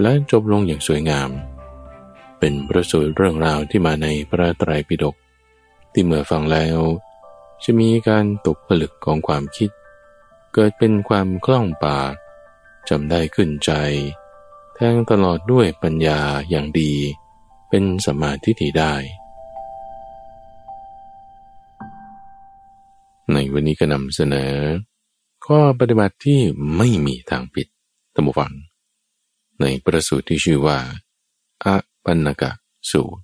และจบลงอย่างสวยงาม เป็นประสูตรเรื่องราวที่มาในพระไตรปิฎกที่เมื่อฟังแล้ว จะมีการตกผลึกของความคิด เกิดเป็นความคล่องปากจำได้ขึ้นใจ แทงตลอดด้วยปัญญาอย่างดี เป็นสมาธิที่ได้ ในวันนี้ก็นำเสนอ ข้อปฏิบัติที่ไม่มีทางผิดตัมฟัง ในประสูตรที่ชื่อว่าอะปันกะสูตร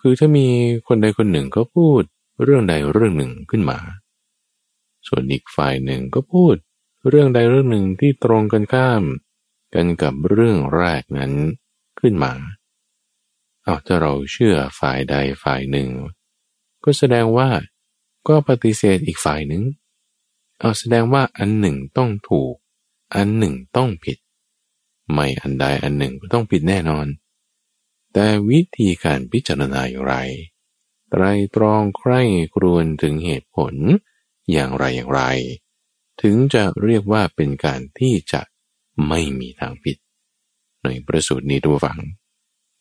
คือถ้ามีคนใดคนหนึ่งก็พูดเรื่องใดเรื่องหนึ่งขึ้นมา ส่วนอีกฝ่ายหนึ่งก็พูดเรื่องใดเรื่องหนึ่งที่ตรงกันข้าม กันกับเรื่องแรกนั้นขึ้นมา เอาถ้าเราเชื่อฝ่ายใดฝ่ายหนึ่ง ก็แสดงว่าก็ปฏิเสธอีกฝ่ายหนึ่ง เอาแสดงว่าอันหนึ่งต้องถูก อันหนึ่งต้องผิด ไม่อันใดอันหนึ่งก็ต้องผิดแน่นอน แต่วิธีการพิจารณาอย่างไร ไตรตรองใคร่ครวญถึงเหตุผลอย่างไรอย่างไร ถึงจะเรียกว่าเป็นการที่จะไม่มีทางผิด ในประสูตรนี้ดูฟัง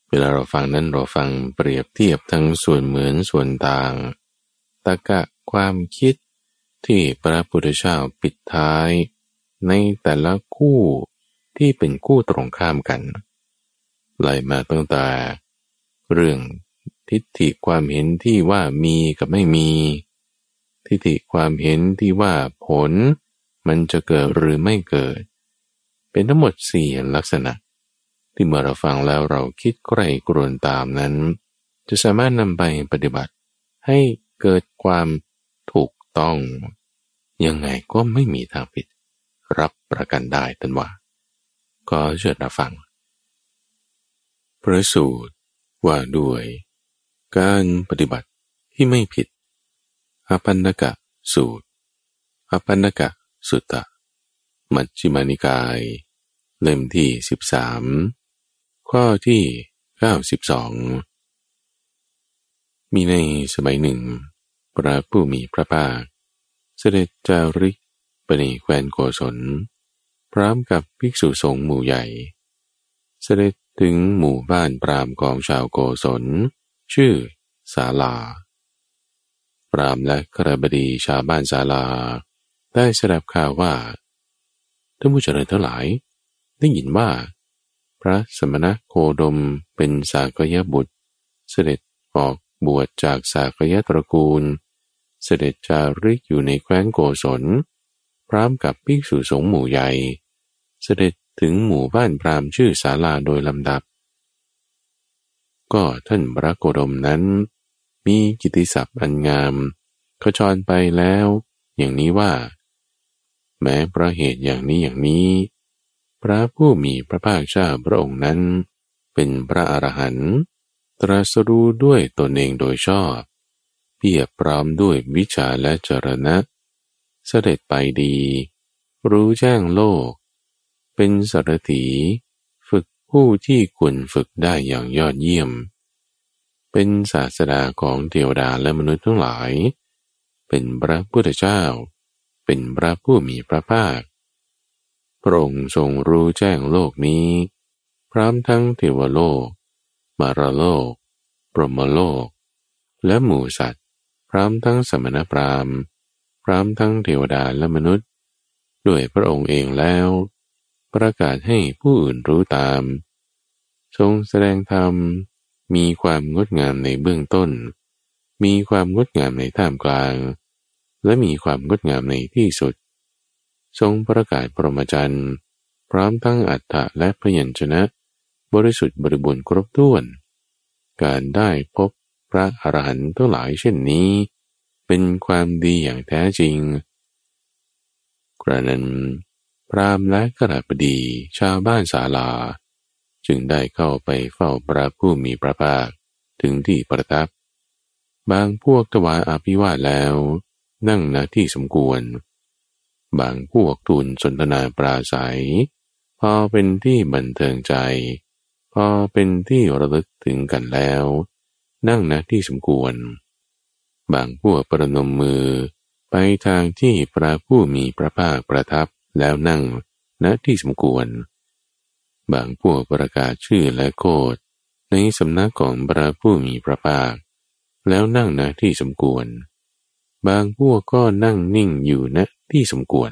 เวลาเราฟังนั้นเราฟังเปรียบเทียบทั้งส่วนเหมือนส่วนต่างตะกะความคิดที่พระพุทธเจ้าปิดท้าย ในแต่ละคู่ ที่เป็นคู่ตรงข้ามกันไล่มาตั้งแต่เรื่องทิฏฐิความเห็นที่ว่ามีกับไม่มี ทิฏฐิความเห็นที่ว่าผลมันจะเกิดหรือไม่เกิด เป็นทั้งหมดสี่ลักษณะ ที่เมื่อเราฟังแล้วเราคิดใกล้กรวนตามนั้น จะสามารถนำไปปฏิบัติ ให้เกิดความถูกต้อง ยังไงก็ไม่มีทางผิด รับประกันได้ตันว่า ก็เชิญรับฟัง พระสูตรว่าด้วย การปฏิบัติที่ไม่ผิดอปันนกะสูตรอปันนกะสุตตะ มัชฌิมานิกาย เล่มที่สิบสามข้อที่เก้าสิบสองมีในสมัยหนึ่ง พระผู้มีพระภาค เสด็จจาริกไปในแคว้นโกศล พร้อมกับภิกษุสงฆ์หมู่ใหญ่ เสด็จถึงหมู่บ้านปรามของชาวโกศล ชื่อศาลา ปรามและกระบดีชาวบ้านศาลา ได้สดับข่าวว่าท่านผู้เจริญทั้งหลาย ได้ยินว่า พระสมณะโคดมเป็นสากยบุตร เสด็จออกบวชจากสากยตระกูล เสด็จจาริกอยู่ในแคว้นโกศลพร้อมกับภิกษุสงฆ์หมู่ใหญ่ เสด็จถึงหมู่บ้านพรามชื่อศาลาโดยลำดับ ก็ท่านพระโกดมนั้น มีกิติศัพท์อันงามขจรไปแล้ว อย่างนี้ว่า แม้เพราะเหตุอย่างนี้อย่างนี้ พระผู้มีพระภาคเจ้าพระองค์นั้น เป็นพระอรหันต์ตรัสรู้ด้วยตนเองโดยชอบเพียบพร้อมด้วยวิชาและจรณะ เสด็จไปดี รู้แจ้งโลก เป็นสารถีฝึกผู้ที่ควรฝึกได้อย่างยอดเยี่ยม เป็นศาสดาของเทวดาและมนุษย์ทั้งหลาย เป็นพระพุทธเจ้า เป็นพระผู้มีพระภาคพระองค์ทรงรู้แจ้งโลกนี้ พร้อมทั้งเทวโลก มารโลกปรมโลก และหมู่สัตว์ พร้อมทั้งสมณพราหมณ์ พร้อมทั้งเทวดาและมนุษย์ ด้วยพระองค์เองแล้ว ประกาศให้ผู้อื่นรู้ตาม ทรงแสดงธรรม มีความงดงามในเบื้องต้น มีความงดงามในท่ามกลาง และมีความงดงามในที่สุด ทรงประกาศปรมจันทร์พร้อมทั้งอัฏฐะและพยัญชนะ บริสุทธิ์บริบูรณ์ครบถ้วน การได้พบพระอรหันต์ทั้งหลายเช่นนี้ เป็นความดีอย่างแท้จริงกระนั้น รามและกระบดี ชาวบ้านศาลา จึงได้เข้าไปเฝ้าพระผู้มีพระภาคถึงที่ประทับ บางพวกถวายอภิวาทแล้ว นั่งณที่สมควร บางพวกทูลสนทนาปราศัย พอเป็นที่บันเทิงใจ พอเป็นที่ระลึกถึงกันแล้ว นั่งณที่สมควร บางพวกประนมมือไปทางที่พระผู้มีพระภาคประทับ แล้วนั่งณที่สมควร บางพวกประกาศชื่อและโคดในสำนักของพระผู้มีพระภาค แล้วนั่งณที่สมควร บางพวกก็นั่งนิ่งอยู่ณที่สมควร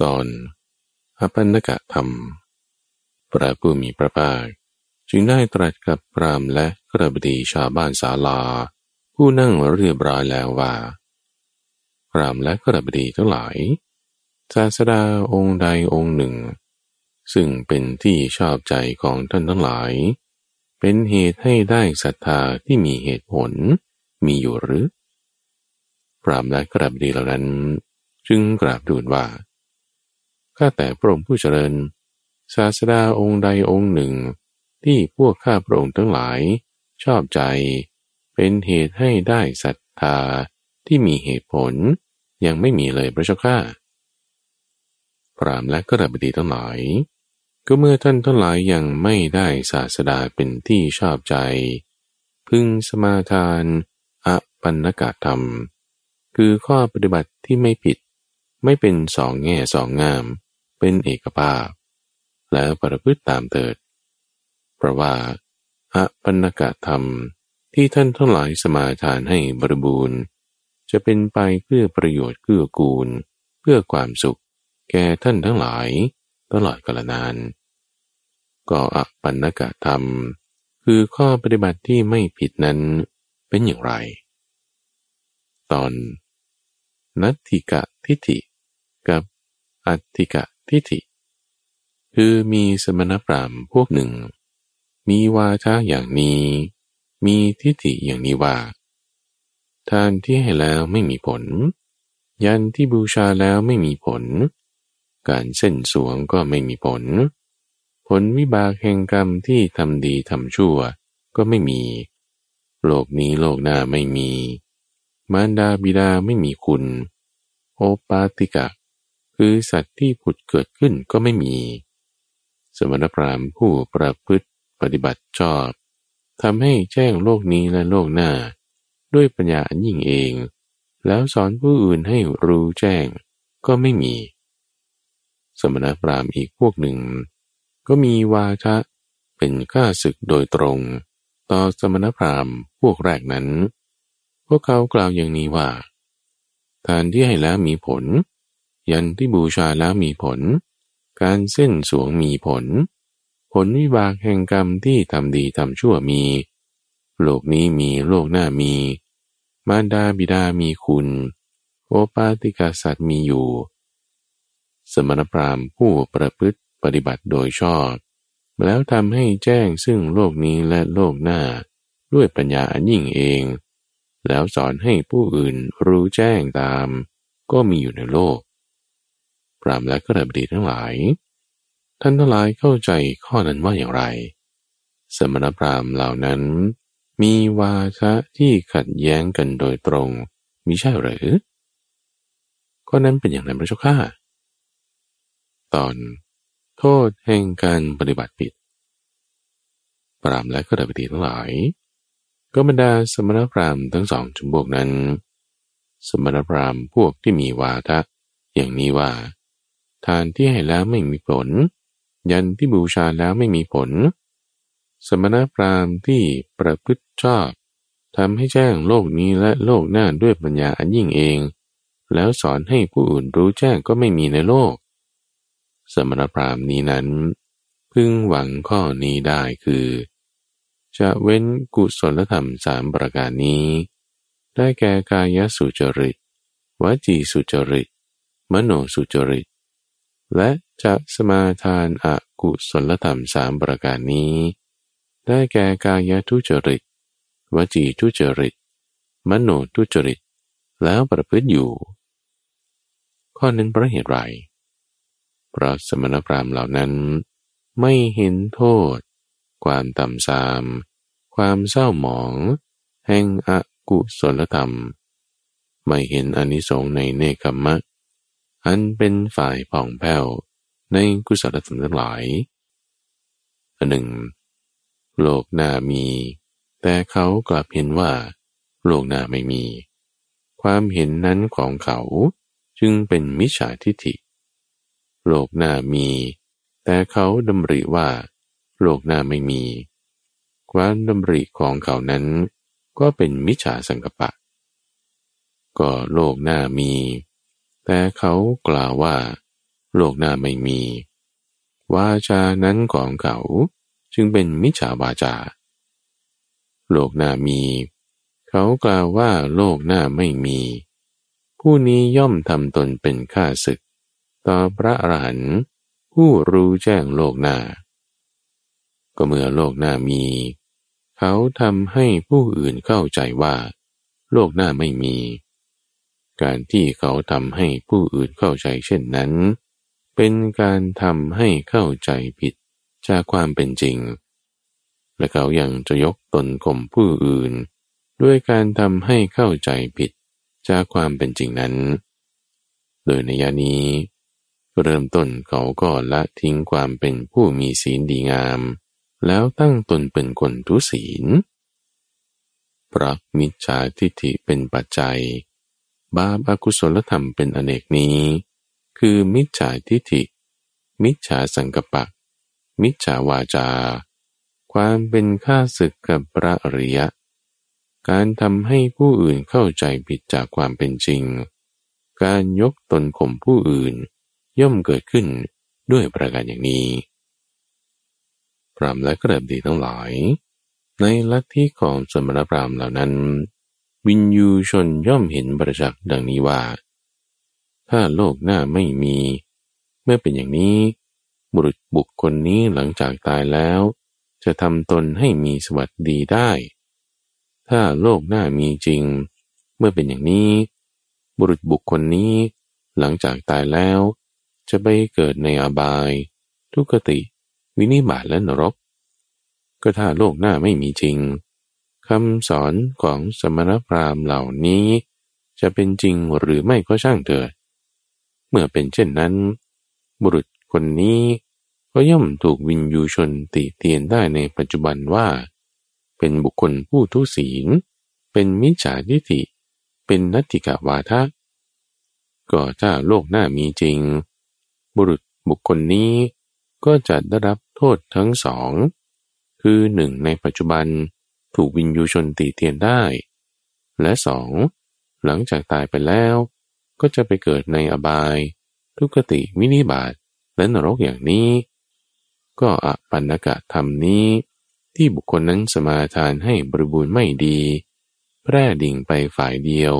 ตอนอปันนกะธรรม พระผู้มีพระภาค จึงได้ตรัสกับพรามและกระบดีชาวบ้านศาลา ผู้นั่งเรียบร้อยแล้วว่าพรามและกระบดีทั้งหลาย ศาสดาองค์ใดองค์หนึ่ง ซึ่งเป็นที่ชอบใจของท่านทั้งหลาย เป็นเหตุให้ได้ศรัทธาที่มีเหตุผลมีอยู่หรือพรามและกราบดีเหล่านั้น จึงกราบดูลว่าข้าแต่พระองค์ผู้เจริญ ศาสดาองค์ใดองค์หนึ่ง ที่พวกข้าพระองค์ทั้งหลาย ชอบใจ เป็นเหตุให้ได้ศรัทธาที่มีเหตุผลยังไม่มีเลยพระเจ้าข้า พรามและกระบดีทั้งหลาย ก็เมื่อท่านทั้งหลายยังไม่ได้ศาสดาเป็นที่ชอบใจ พึงสมาทานอปันกาธรรม คือข้อปฏิบัติที่ไม่ผิด ไม่เป็นสองแง่สองงาม เป็นเอกภาพ แล้วประพฤติตามเติด เพราะว่าอปันกาธรรมที่ท่านทั้งหลายสมาทานให้บริบูรณ์ จะเป็นไปเพื่อประโยชน์เกื้อกูล เพื่อความสุข แก่ท่านทั้งหลาย ตลอดกาลนาน ก็อปันนกะธรรม คือข้อปฏิบัติที่ไม่ผิดนั้นเป็นอย่างไร ตอน นัตถิกะทิฏฐิ กับอัตถิกะทิฏฐิ คือมีสมณพราหมณ์พวกหนึ่ง มีวาทะอย่างนี้ มีทิฏฐิอย่างนี้ว่า ทานที่ให้แล้วไม่มีผล ยันที่บูชาแล้วไม่มีผล การเส้นสวงก็ไม่มีผล ผลวิบากแห่งกรรมที่ทำดีทำชั่วก็ไม่มี โลกนี้โลกหน้าไม่มี มารดาบิดาไม่มีคุณ โอปาติกะ คือสัตว์ที่ผุดเกิดขึ้นก็ไม่มี สมณพราหมณ์ผู้ประพฤติปฏิบัติชอบทำให้แจ้งโลกนี้และโลกหน้า ด้วยปัญญาอันยิ่งเอง แล้วสอนผู้อื่นให้รู้แจ้งก็ไม่มี สมณพราหมณ์อีกพวกหนึ่ง ก็มีวาทะเป็นข้าศึกโดยตรง ต่อสมณพราหมณ์พวกแรกนั้น พวกเขากล่าวอย่างนี้ว่า ทานที่ให้แล้วมีผล ยันที่บูชาแล้วมีผล การเส้นสวงมีผล ผลวิบากแห่งกรรมที่ทำดีทำชั่วมี โลกนี้มีโลกหน้ามี มารดาบิดามีคุณ โอปาติกาสัตว์มีอยู่ สมณพราหมณ์ผู้ประพฤติปฏิบัติโดยชอบ แล้วทำให้แจ้งซึ่งโลกนี้และโลกหน้า ด้วยปัญญาอันยิ่งเอง แล้วสอนให้ผู้อื่นรู้แจ้งตาม ก็มีอยู่ในโลก พรามและกระบดีทั้งหลาย ท่านทั้งหลายเข้าใจข้อนั้นว่าอย่างไร สมณพราหมณ์เหล่านั้น มีวาทะที่ขัดแย้งกันโดยตรงมิใช่หรือข้อนั้นเป็นอย่างไรพระเจ้าข้า ตอน โทษแห่งการปฏิบัติผิด ปรามและก็ดาบดีทั้งหลาย ก็บรรดาสมณพราหมณ์ทั้งสองจุมบวกนั้น สมณพราหมณ์พวกที่มีวาทะอย่างนี้ว่า ทานที่ให้แล้วไม่มีผล ยันที่บูชาแล้วไม่มีผล สมณพราหมณ์ที่ประพฤติชอบทำให้แจ้งโลกนี้และโลกหน้าด้วยปัญญาอันยิ่งเอง แล้วสอนให้ผู้อื่นรู้แจ้งก็ไม่มีในโลก สมณพราหมณ์นี้นั้น พึงหวังข้อนี้ได้คือ จะเว้นกุศลธรรมสามประการนี้ ได้แก่กายสุจริตวจีสุจริต มโนสุจริต และจะสมาทานอกุศลธรรมสามประการนี้ ได้แก่กายทุจริต วจีทุจริต มโนทุจริต แล้วประพฤติอยู่ ข้อนั้นเพราะเหตุไร พราะสมณพราหมณ์เหล่านั้น ไม่เห็นโทษ ความต่ำทราม ความเศร้าหมอง แห่งอกุศลธรรม ไม่เห็นอนิสงส์ในเนคขมะ อันเป็นฝ่ายผ่องแผ้วในกุศลธรรมทั้งหลายอันหนึ่ง โลกหน้ามี แต่เขากลับเห็นว่า โลกหน้าไม่มี ความเห็นนั้นของเขาจึงเป็นมิจฉาทิฏฐิ โลกหน้ามี แต่เขาดำริว่า โลกหน้าไม่มี ความดำริของเขานั้น ก็เป็นมิจฉาสังกปะ ก็โลกหน้ามี แต่เขากล่าวว่า โลกหน้าไม่มี วาจานั้นของเขาจึงเป็นมิจฉาวาจา โลกหน้ามี เขากล่าวว่าโลกหน้าไม่มี ผู้นี้ย่อมทำตนเป็นข้าศึก ต่อพระอรหันต์ผู้รู้แจ้งโลกหน้า ก็เมื่อโลกหน้ามี เขาทำให้ผู้อื่นเข้าใจว่า โลกหน้าไม่มี การที่เขาทำให้ผู้อื่นเข้าใจเช่นนั้น เป็นการทำให้เข้าใจผิดจากความเป็นจริง และเขายังจะยกตนข่มผู้อื่น ด้วยการทำให้เข้าใจผิดจากความเป็นจริงนั้น โดยในยานี้ เริ่มต้นเขาก็ละทิ้งความเป็นผู้มีศีลดีงาม แล้วตั้งตนเป็นคนทุศีลเพราะมิจฉาทิฏฐิเป็นปัจจัย บาปอากุศลธรรมเป็นอเนกนี้ คือมิจฉาทิฏฐิ มิจฉาสังกปะ มิจฉาวาจา ความเป็นข้าศึกกับพระอริยะ การทำให้ผู้อื่นเข้าใจผิดจากความเป็นจริง การยกตนข่มผู้อื่น ย่อมเกิดขึ้นด้วยประการอย่างนี้ พรามและกระดีทั้งหลาย ในลัทธิของสมณพราหมณ์เหล่านั้น วินยูชนย่อมเห็นประจักษ์ดังนี้ว่า ถ้าโลกหน้าไม่มี เมื่อเป็นอย่างนี้ บุรุษบุคคลนี้หลังจากตายแล้ว จะทำตนให้มีสวัสดีได้ ถ้าโลกหน้ามีจริง เมื่อเป็นอย่างนี้ บุรุษบุคคลนี้หลังจากตายแล้ว จะไปเกิดในอบาย ทุกติ วินิบาตและนรก ก็ถ้าโลกหน้าไม่มีจริงคำสอนของสมณพราหมณ์เหล่านี้ จะเป็นจริงหรือไม่ก็ช่างเถิด เมื่อเป็นเช่นนั้น บุรุษคนนี้ก็ย่อมถูกวินยูชนติเตียนได้ในปัจจุบันว่า เป็นบุคคลผู้ทุศีล เป็นมิจฉาทิฏฐิ เป็นนัตติกาวาทะก็ถ้าโลกหน้ามีจริง บุรุษบุคคลนี้ ก็จะได้รับโทษทั้งสอง คือหนึ่งในปัจจุบันถูกวินยูชนตีเตียนได้ และสองหลังจากตายไปแล้ว ก็จะไปเกิดในอบาย ทุกติวินิบาตและนรกอย่างนี้ ก็อปันนกะธรรมนี้ ที่บุคคลนั้นสมาทานให้บริบูรณ์ไม่ดี แพร่ดิ่งไปฝ่ายเดียว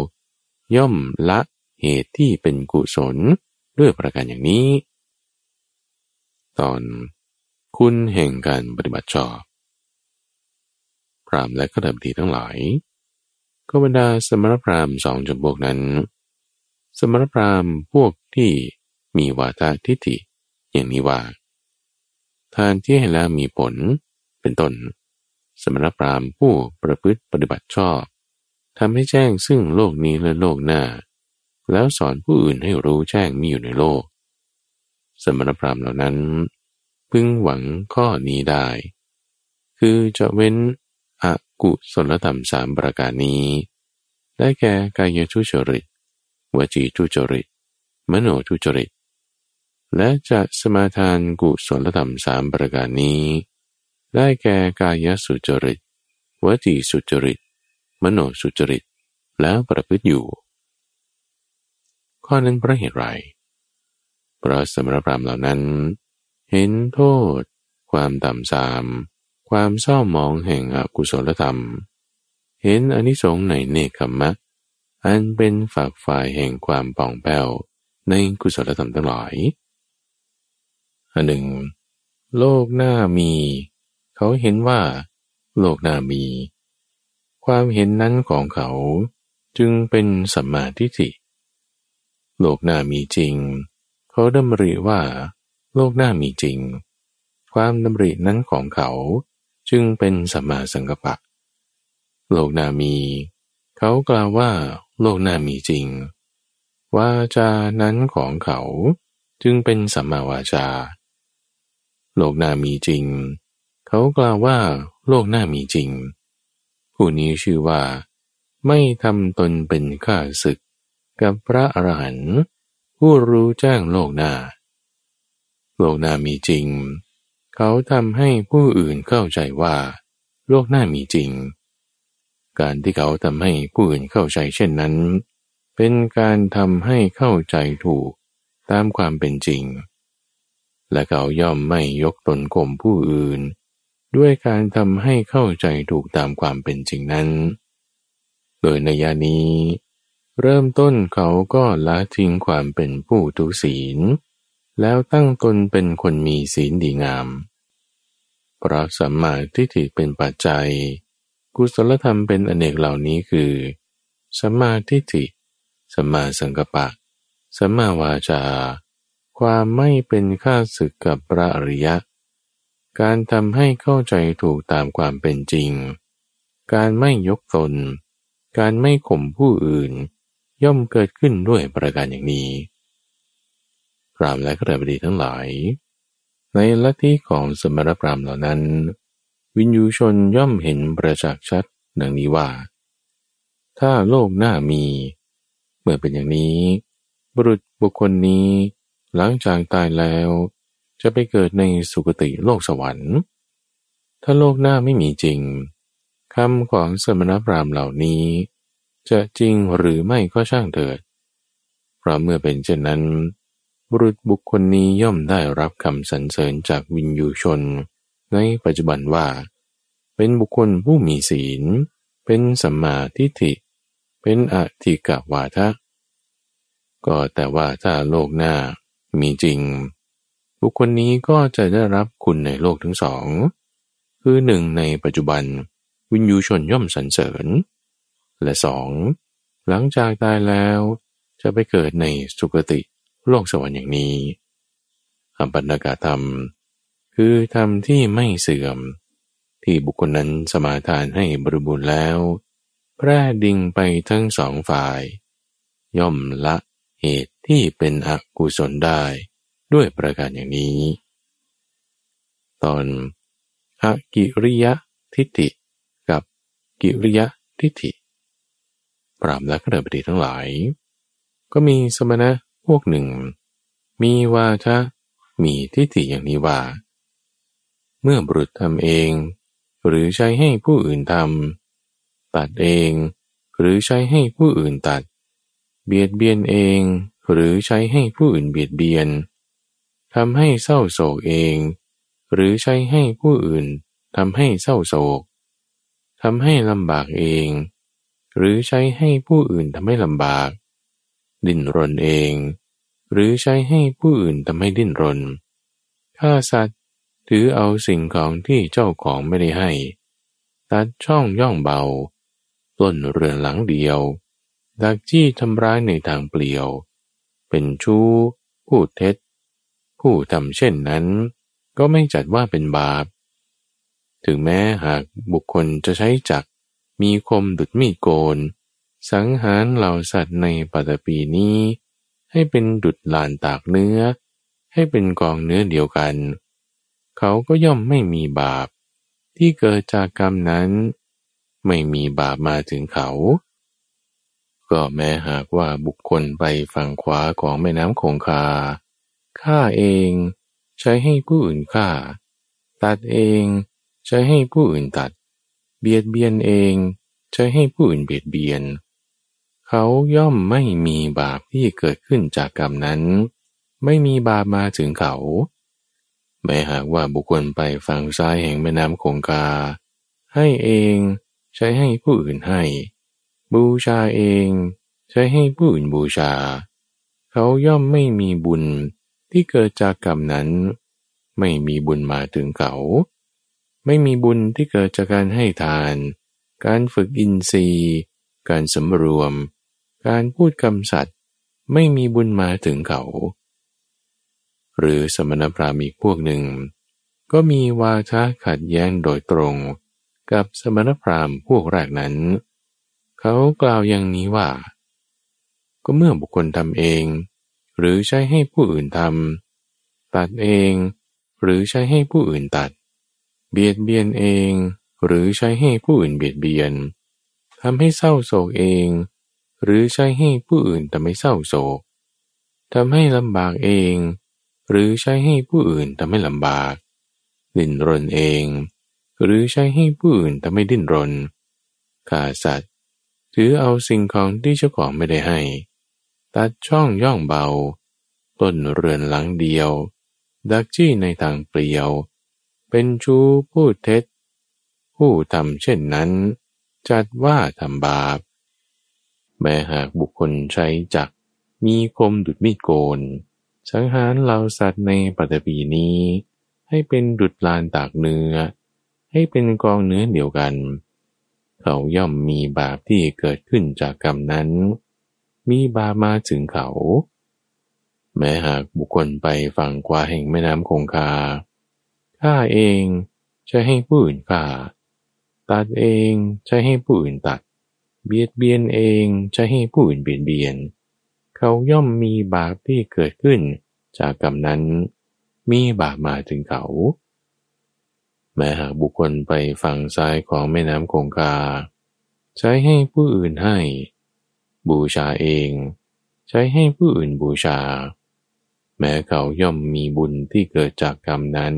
ย่อมละเหตุที่เป็นกุศล ด้วยประการอย่างนี้ ตอนคุณแห่งการปฏิบัติชอบ พรามและขดบดีทั้งหลาย ก็บรรดาสมณพราหมณ์สองจำพวกนั้น สมณพราหมณ์พวกที่มีวาทะทิฏฐิอย่างนี้ว่า ทานที่ให้แล้วมีผลเป็นต้น สมณพราหมณ์ผู้ประพฤติปฏิบัติชอบทำให้แจ้งซึ่งโลกนี้และโลกหน้า แล้วสอนผู้อื่นให้รู้แจ้งมีอยู่ในโลก สมณพราหมณ์เหล่านั้น พึงหวังข้อนี้ได้ คือจะเว้นอกุศลธรรมสามประการนี้ ได้แก่กายทุจริตวจีทุจริต มโนทุจริต และจะสมาทานกุศลธรรมสามประการนี้ ได้แก่กายสุจริตวจีสุจริต มโนสุจริต แล้วประพฤติอยู่ ข้อนั้นเพราะเหตุไร เพราะสมรพรามเหล่านั้น เห็นโทษ ความต่ำทราม ความเศร้ามองแห่งอกุศลธรรม เห็นอนิสงส์ในเนคขมะอันเป็นฝากฝ่ายแห่งความป่องแผ้วในกุศลธรรมทั้งหลายอันหนึ่ง โลกหน้ามี เขาเห็นว่า โลกหน้ามี ความเห็นนั้นของเขาจึงเป็นสัมมาทิฏฐิ โลกหน้ามีจริง เขาดำริว่า โลกหน้ามีจริง ความดำรินั้นของเขาจึงเป็นสัมมาสังกัปปะ โลกหน้ามี เขากล่าวว่า โลกหน้ามีจริง วาจานั้นของเขาจึงเป็นสัมมาวาจา โลกหน้ามีจริง เขากล่าวว่า โลกหน้ามีจริง ผู้นี้ชื่อว่า ไม่ทำตนเป็นข้าศึก กับพระอรหันต์ผู้รู้แจ้งโลกหน้า โลกหน้ามีจริง เขาทำให้ผู้อื่นเข้าใจว่า โลกหน้ามีจริง การที่เขาทำให้ผู้อื่นเข้าใจเช่นนั้น เป็นการทำให้เข้าใจถูกตามความเป็นจริง และเขาย่อมไม่ยกตนข่มผู้อื่น ด้วยการทำให้เข้าใจถูกตามความเป็นจริงนั้น โดยในยานี้ เริ่มต้นเขาก็ละทิ้งความเป็นผู้ทุศีล แล้วตั้งตนเป็นคนมีศีลดีงาม เพราะสัมมาทิฏฐิเป็นปัจจัย กุศลธรรมเป็นอเนกเหล่านี้คือสัมมาทิฏฐิสัมมาสังกัปปะสัมมาวาจา ความไม่เป็นข้าศึกกับพระอริยะ การทำให้เข้าใจถูกตามความเป็นจริง การไม่ยกตน การไม่ข่มผู้อื่น ย่อมเกิดขึ้นด้วยประการอย่างนี้พรามและกระบดีทั้งหลาย ในลัทธิของสมรพรามเหล่านั้น วินยูชนย่อมเห็นประจักษ์ชัดดังนี้ว่า ถ้าโลกหน้ามี เมื่อเป็นอย่างนี้ บุรุษบุคคลนี้ หลังจากตายแล้ว จะไปเกิดในสุคติโลกสวรรค์ ถ้าโลกหน้าไม่มีจริงคำของสมณพราหมณ์เหล่านี้ จะจริงหรือไม่ก็ช่างเถิด เพราะเมื่อเป็นเช่นนั้น บุรุษบุคคลนี้ย่อมได้รับคำสรรเสริญจากวินยูชน ในปัจจุบันว่า เป็นบุคคลผู้มีศีล เป็นสัมมาทิฏฐิ เป็นอธิกวาทะ ก็แต่ว่าถ้าโลกหน้ามีจริง บุคคลนี้ก็จะได้รับคุณในโลกทั้งสอง คือหนึ่งในปัจจุบันวินยูชนย่อมสรรเสริญ และสองหลังจากตายแล้วจะไปเกิดในสุคติโลกสวรรค์อย่างนี้อปัญกาธรรม คือธรรมที่ไม่เสื่อม ที่บุคคลนั้นสมาทานให้บริบูรณ์แล้ว แพร่ดิ่งไปทั้งสองฝ่าย ย่อมละเหตุที่เป็นอกุศลได้ด้วยประการอย่างนี้ ตอนอกิริยะทิฏฐิกับกิริยะทิฏฐิ รามและกระบดีทั้งหลาย ก็มีสมณะพวกหนึ่ง มีวาทะมีทิฏฐิอย่างนี้ว่า เมื่อบุรุษทำเอง หรือใช้ให้ผู้อื่นทำตัดเอง หรือใช้ให้ผู้อื่นตัด เบียดเบียนเอง หรือใช้ให้ผู้อื่นเบียดเบียนทำให้เศร้าโศกเอง หรือใช้ให้ผู้อื่นทำให้เศร้าโศกทำให้ลำบากเอง หรือใช้ให้ผู้อื่นทำให้ลำบาก ดิ้นรนเอง หรือใช้ให้ผู้อื่นทำให้ดิ้นรนฆ่าสัตว์ถือเอาสิ่งของที่เจ้าของไม่ได้ให้ ตัดช่องย่องเบาปล้นเรือนหลังเดียว ดักจี้ทำร้ายในทางเปลี่ยว เป็นชู้ พูดเท็จ ผู้ทำเช่นนั้น ก็ไม่จัดว่าเป็นบาป ถึงแม้หากบุคคลจะใช้จัก มีคมดุดมีดโกน สังหารเหล่าสัตว์ในปัตปีนี้ ให้เป็นดุดลานตากเนื้อ ให้เป็นกองเนื้อเดียวกัน เขาก็ย่อมไม่มีบาป ที่เกิดจากกรรมนั้น ไม่มีบาปมาถึงเขา ก็แม้หากว่าบุคคลไปฝั่งขวาของแม่น้ำคงคาฆ่าเองใช้ให้ผู้อื่นฆ่า ตัดเองใช้ให้ผู้อื่นตัด เบียดเบียนเองใช้ให้ผู้อื่นเบียดเบียน เขาย่อมไม่มีบาปที่เกิดขึ้นจากกรรมนั้น ไม่มีบาปมาถึงเขา แม้หากว่าบุคคลไปฝั่งซ้ายแห่งแม่น้ำคงคา ให้เองใช้ให้ผู้อื่นให้ บูชาเอง ใช้ให้ผู้อื่นบูชา เขาย่อมไม่มีบุญที่เกิดจากกรรมนั้น ไม่มีบุญมาถึงเขา ไม่มีบุญที่เกิดจากการให้ทาน การฝึกอินทรีย์ การสำรวม การพูดคำสัตย์ไม่มีบุญมาถึงเขา หรือสมณพราหมณ์อีกพวกหนึ่ง ก็มีวาทะขัดแย้งโดยตรง กับสมณพราหมณ์พวกแรกนั้น เขากล่าวอย่างนี้ว่า ก็เมื่อบุคคลทำเอง หรือใช้ให้ผู้อื่นทำตัดเอง หรือใช้ให้ผู้อื่นตัด เบียดเบียนเอง หรือใช้ให้ผู้อื่นเบียดเบียนทำให้เศร้าโศกเอง หรือใช้ให้ผู้อื่นแต่ไม่เศร้าโศกทำให้ลำบากเอง หรือใช้ให้ผู้อื่นทำให้ลำบาก ดิ้นรนเอง หรือใช้ให้ผู้อื่นทำให้ดิ้นรนฆ่าสัตว์ถือเอาสิ่งของที่เจ้าของไม่ได้ให้ ตัดช่องย่องเบา ต้นเรือนหลังเดียว ดักจี้ในทางเปลี่ยว เป็นชู้พูดเท็จ ผู้ทำเช่นนั้น จัดว่าทำบาป แม้หากบุคคลใช้จักมีคมดุดมีดโกน สังหารเหล่าสัตว์ในปัตปีนี้ ให้เป็นดุดลานตากเนื้อ ให้เป็นกองเนื้อเดียวกัน เขาย่อมมีบาปที่เกิดขึ้นจากกรรมนั้น มีบาปมาถึงเขา แม้หากบุคคลไปฝั่งกว่าแห่งแม่น้ำคงคา ฆ่าเองจะให้ผู้อื่นฆ่า ตัดเองจะให้ผู้อื่นตัด เบียดเบียนเองจะให้ผู้อื่นเบียดเบียน เขาย่อมมีบาปที่เกิดขึ้น จากกรรมนั้น มีบาปมาถึงเขา แม้หากบุคคลไปฝั่งซ้ายของแม่น้ำคงคา ใช้ให้ผู้อื่นให้ บูชาเอง ใช้ให้ผู้อื่นบูชา แม้เขาย่อมมีบุญที่เกิดจากกรรมนั้น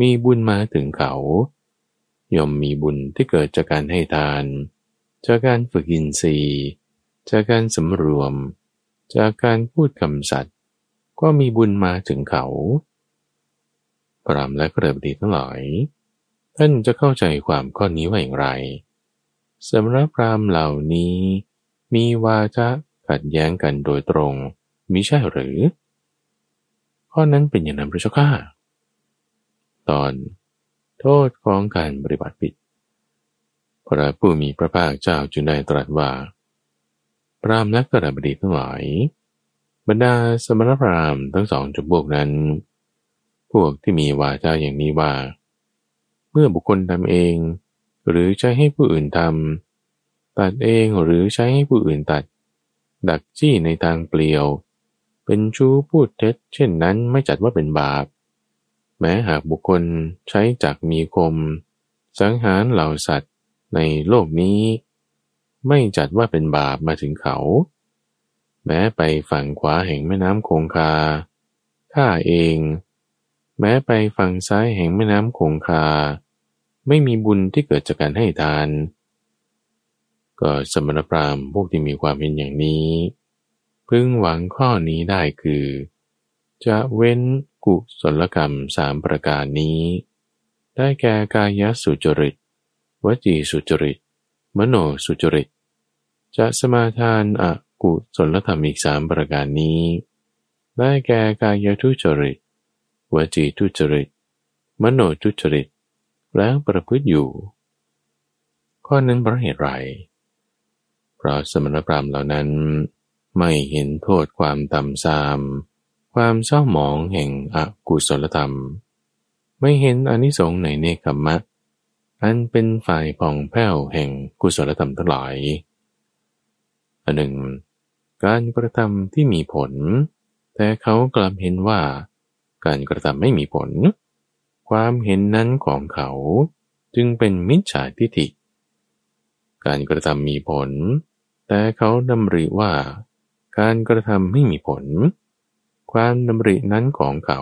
มีบุญมาถึงเขา ย่อมมีบุญที่เกิดจากการให้ทาน จากการฝึกอินทรีย์ จากการสำรวม จากการพูดคำสัตย์ก็มีบุญมาถึงเขาพรามและกระบดีทั้งหลายท่านจะเข้าใจความข้อนี้ว่าอย่างไรสำหรับพรามเหล่านี้ มีวาจะขัดแย้งกันโดยตรงมิใช่หรือ ข้อนั้นเป็นอย่างนั้นพระเจ้าข้า ตอน โทษของการปฏิบัติผิด พระผู้มีพระภาคเจ้าจึงได้ตรัสว่า พรามและกระบดีทั้งหลาย บรรดาสมณพราหมณ์ทั้งสองจำพวกนั้น พวกที่มีวาจาอย่างนี้ว่า เมื่อบุคคลทำเอง หรือใช้ให้ผู้อื่นทำตัดเองหรือใช้ให้ผู้อื่นตัด ดักจี้ในทางเปลี่ยว เป็นชู้พูดเท็จ เช่นนั้นไม่จัดว่าเป็นบาป แม้หากบุคคลใช้จักมีคม สังหารเหล่าสัตว์ในโลกนี้ ไม่จัดว่าเป็นบาปมาถึงเขา แม้ไปฝั่งขวาแห่งแม่น้ำคงคาข้าเอง แม้ไปฝั่งซ้ายแห่งแม่น้ำคงคา ไม่มีบุญที่เกิดจากการให้ทาน ก็สมณพราหมณ์พวกที่มีความเห็นอย่างนี้ พึงหวังข้อนี้ได้คือ จะเว้น กุศลกรรมสามประการนี้ ได้แก่กายสุจริต วจีสุจริต มโนสุจริต จะสมาทานอกุศลธรรมอีกสามประการนี้ ได้แก่กายทุจริต วจีทุจริต มโนทุจริต แล้วประพฤติอยู่ ข้อนั้นเพราะเหตุไรเพราะสมณพราหมณ์เหล่านั้นไม่เห็นโทษความต่ำทราม ความเศร้าหมองแห่งอกุศลธรรม ไม่เห็นอนิสงส์ในเนคขมะอันเป็นฝ่ายผ่องแผ้วแห่งกุศลธรรมทั้งหลายอันหนึ่ง การกระทำที่มีผล แต่เขากลับเห็นว่า การกระทำไม่มีผล ความเห็นนั้นของเขาจึงเป็นมิจฉาทิฏฐิ การกระทำมีผล แต่เขาดำริว่า การกระทำไม่มีผล ความดำรินั้นของเขา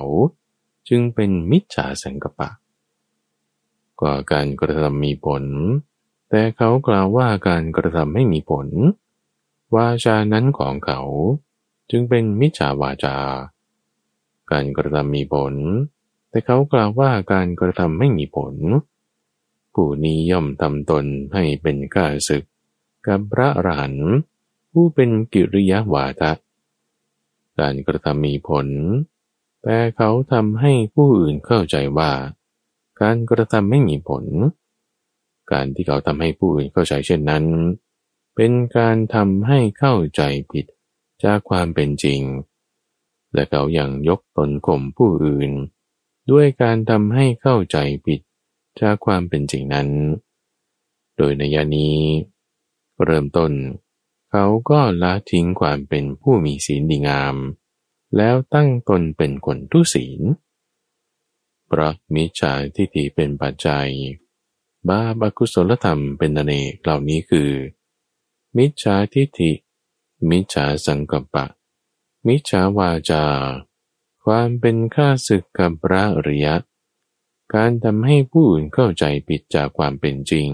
จึงเป็นมิจฉาสังกปะก็การกระทำมีผล แต่เขากล่าวว่าการกระทำไม่มีผล วาจานั้นของเขา จึงเป็นมิจฉาวาจา การกระทำมีผล แต่เขากล่าวว่าการกระทำไม่มีผล ผู้นี้ย่อมทำตนให้เป็นข้าศึก กับพระอรหันต์ผู้เป็นกิริยาวาทะ การกระทำมีผล แต่เขาทำให้ผู้อื่นเข้าใจว่า การกระทำไม่มีผล การที่เขาทำให้ผู้อื่นเข้าใจเช่นนั้น เป็นการทำให้เข้าใจผิดจากความเป็นจริง และเขายัางยกตนข่มผู้อื่น ด้วยการทำให้เข้าใจผิดจากความเป็นจริงนั้น โดยในยานี้ เริ่มต้น เขาก็ละทิ้งความเป็นผู้มีศีลดีงาม แล้วตั้งตนเป็นคนทุศีลเพราะมิจฉาทิฏฐิเป็นปัจจัย บาปอกุศลธรรมเป็นอเนกเหล่านี้คือ มิจฉาทิฏฐิ มิจฉาสังกัปปะ มิจฉาวาจา ความเป็นข้าศึกกับพระอริยะ การทำให้ผู้อื่นเข้าใจผิดจากความเป็นจริง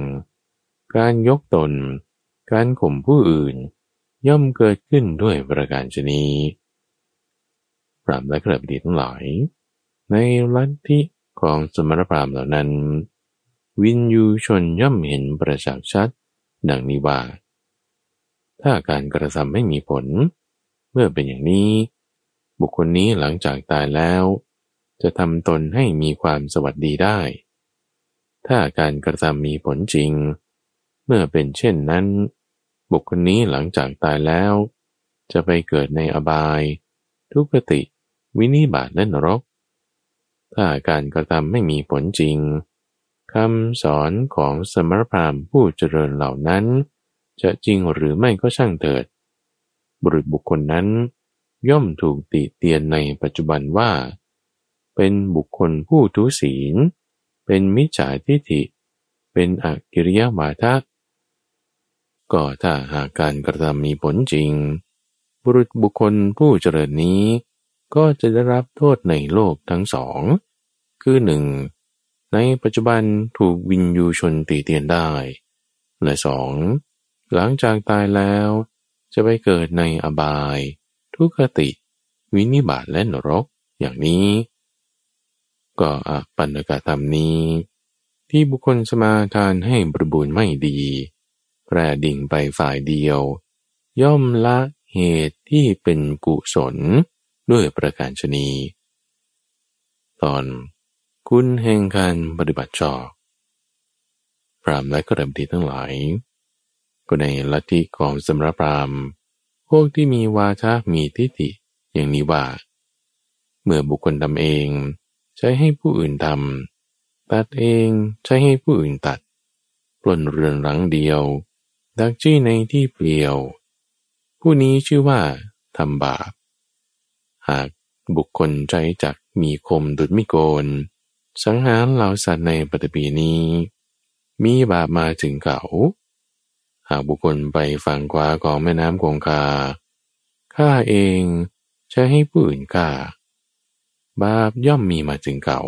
การยกตน การข่มผู้อื่นย่อมเกิดขึ้นด้วยประการชนีปรามและกระบดีทั้งหลาย ในลัทธิของสมณพราหมณ์เหล่านั้น วินยูชนย่อมเห็นประจักษ์ชัด ดังนี้ว่า ถ้าการกระทำไม่มีผล เมื่อเป็นอย่างนี้ บุคคลนี้หลังจากตายแล้ว จะทำตนให้มีความสวัสดีได้ ถ้าการกระทำมีผลจริง เมื่อเป็นเช่นนั้น บุคคลนี้หลังจากตายแล้ว จะไปเกิดในอบาย ทุกติ วินิบาตและนรก ถ้าการกระทำไม่มีผลจริงคำสอนของสมรพรามผู้เจริญเหล่านั้น จะจริงหรือไม่ก็ช่างเถิด บุรุษบุคคลนั้น ย่อมถูกติเตียนในปัจจุบันว่า เป็นบุคคลผู้ทุศีล เป็นมิจฉาทิฏฐิ เป็นอกิริยาวาทะ ก็ถ้าหากการกระทำมีผลจริง บุรุษบุคคลผู้เจริญนี้ ก็จะได้รับโทษในโลกทั้งสอง คือหนึ่งในปัจจุบันถูกวินยูชนตีเตียนได้ และสองหลังจากตายแล้ว จะไปเกิดในอบาย ทุกขติ วินิบาตและนรกอย่างนี้ ก็อปันกธรรมนี้ ที่บุคคลสมาทานให้บริบูรณ์ไม่ดี แปรดิ่งไปฝ่ายเดียว ย่อมละเหตุที่เป็นกุศลด้วยประการชนี ตอนคุณแห่งการปฏิบัติชอบพรามและกระดับดีทั้งหลาย ก็ในลัทธิของสมรพรามพวกที่มีวาทะมีทิฏฐิอย่างนี้ว่า เมื่อบุคคลทำเองใช้ให้ผู้อื่นทำตัดเองใช้ให้ผู้อื่นตัด ปล้นเรือนหลังเดียว ดักจี้ในที่เปลี่ยว ผู้นี้ชื่อว่าทำบาป หากบุคคลใจจักมีคมดุดมิโกน สังหารเหล่าสัตว์ในปฏิปีนี้ มีบาปมาถึงเขาหากบุคคลไปฝั่งขวาของแม่น้ำคงคาข้าเองใช้ให้ผู้อื่นฆ่า บาปย่อมมีมาถึงเขา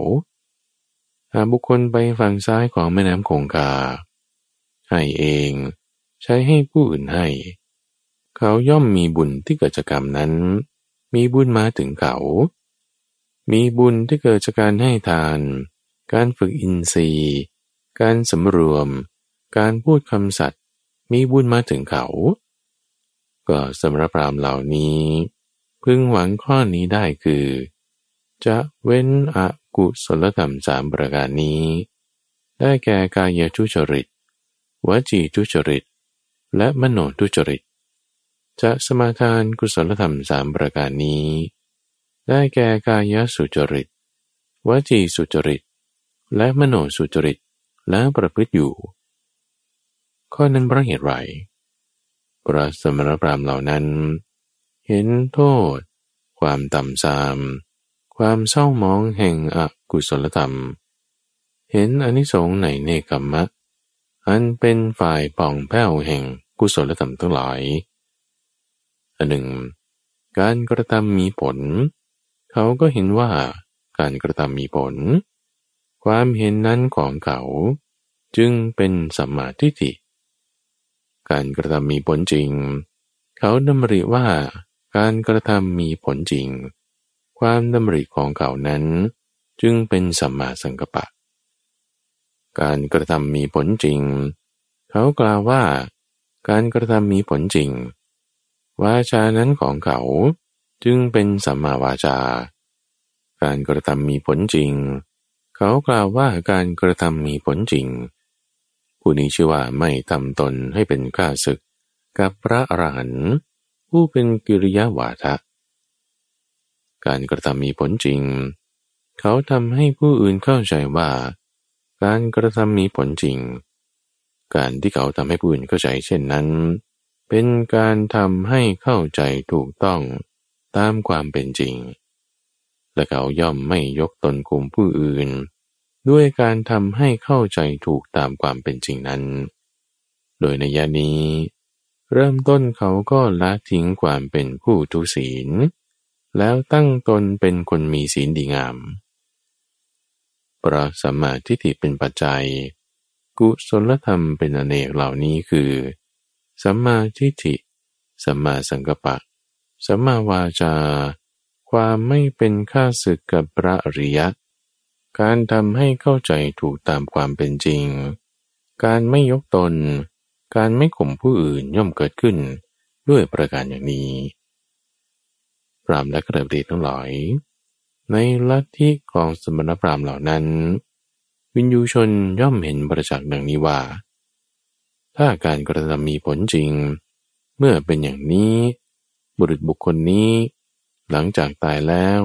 หากบุคคลไปฝั่งซ้ายของแม่น้ำคงคาให้เอง ใช้ให้ผู้อื่นให้ เขาย่อมมีบุญที่เกิดจากกรรมนั้น มีบุญมาถึงเขา มีบุญที่เกิดจากการให้ทาน การฝึกอินทรีย์ การสำรวม การพูดคำสัตย์มีบุญมาถึงเขา ก็สำหรับพรามเหล่านี้ พึงหวังข้อนี้ได้คือ จะเว้นอกุศลธรรมสามประการนี้ ได้แก่กายทุจริตวจีทุจริต และมโนทุจริต จะสมาทานกุศลธรรมสามประการนี้ ได้แก่กายสุจริตวจีสุจริต และมโนสุจริตและประพฤติอยู่ ข้อนั้นเพราะเหตุไรพระสมณพราหมณ์เหล่านั้น เห็นโทษ ความต่ำทราม ความเศร้ามองแห่งอกุศลธรรม เห็นอนิสงส์ในเนกัมมะ อันเป็นฝ่ายป่องแผ้วแห่งกุศลธรรมทั้งหลายอันหนึ่ง การกระทำมีผล เขาก็เห็นว่าการกระทำมีผล ความเห็นนั้นของเขาจึงเป็นสัมมาทิฏฐิ การกระทำมีผลจริง เขาดำริว่าการกระทำมีผลจริง ความดำริของเขานั้น จึงเป็นสัมมาสังกัปปะ การกระทำมีผลจริง เขากล่าวว่า การกระทำมีผลจริง วาจานั้นของเขาจึงเป็นสัมมาวาจา การกระทำมีผลจริง เขากล่าวว่าการกระทำมีผลจริง ผู้นี้ชื่อว่าไม่ทำตนให้เป็นข้าศึกกับพระอรหันต์ผู้เป็นกิริยาวาทะ การกระทำมีผลจริง เขาทำให้ผู้อื่นเข้าใจว่า การกระทำมีผลจริง การที่เขาทำให้ผู้อื่นเข้าใจเช่นนั้น เป็นการทำให้เข้าใจถูกต้องตามความเป็นจริง และเขาย่อมไม่ยกตนกลุ่มผู้อื่น ด้วยการทำให้เข้าใจถูกตามความเป็นจริงนั้น โดยในยานี้ เริ่มต้นเขาก็ละทิ้งความเป็นผู้ทุศีล แล้วตั้งตนเป็นคนมีศีลดีงาม เพราะสัมมาทิฏฐิเป็นปัจจัย กุศลธรรมเป็นอเนกเหล่านี้คือสัมมาทิฏฐิสัมมาสังกัปปะสัมมาวาจา ความไม่เป็นข้าศึกกับพระอริยะ การทำให้เข้าใจถูกตามความเป็นจริง การไม่ยกตน การไม่ข่มผู้อื่นย่อมเกิดขึ้นด้วยประการอย่างนี้พรามและกระเดีทั้งหลาย ในลัทธิของสมณพราหมณ์เหล่านั้น วินยูชนย่อมเห็นประจักษ์ดังนี้ว่า ถ้าการกระทำมีผลจริง เมื่อเป็นอย่างนี้ บุรุษบุคคลนี้ หลังจากตายแล้ว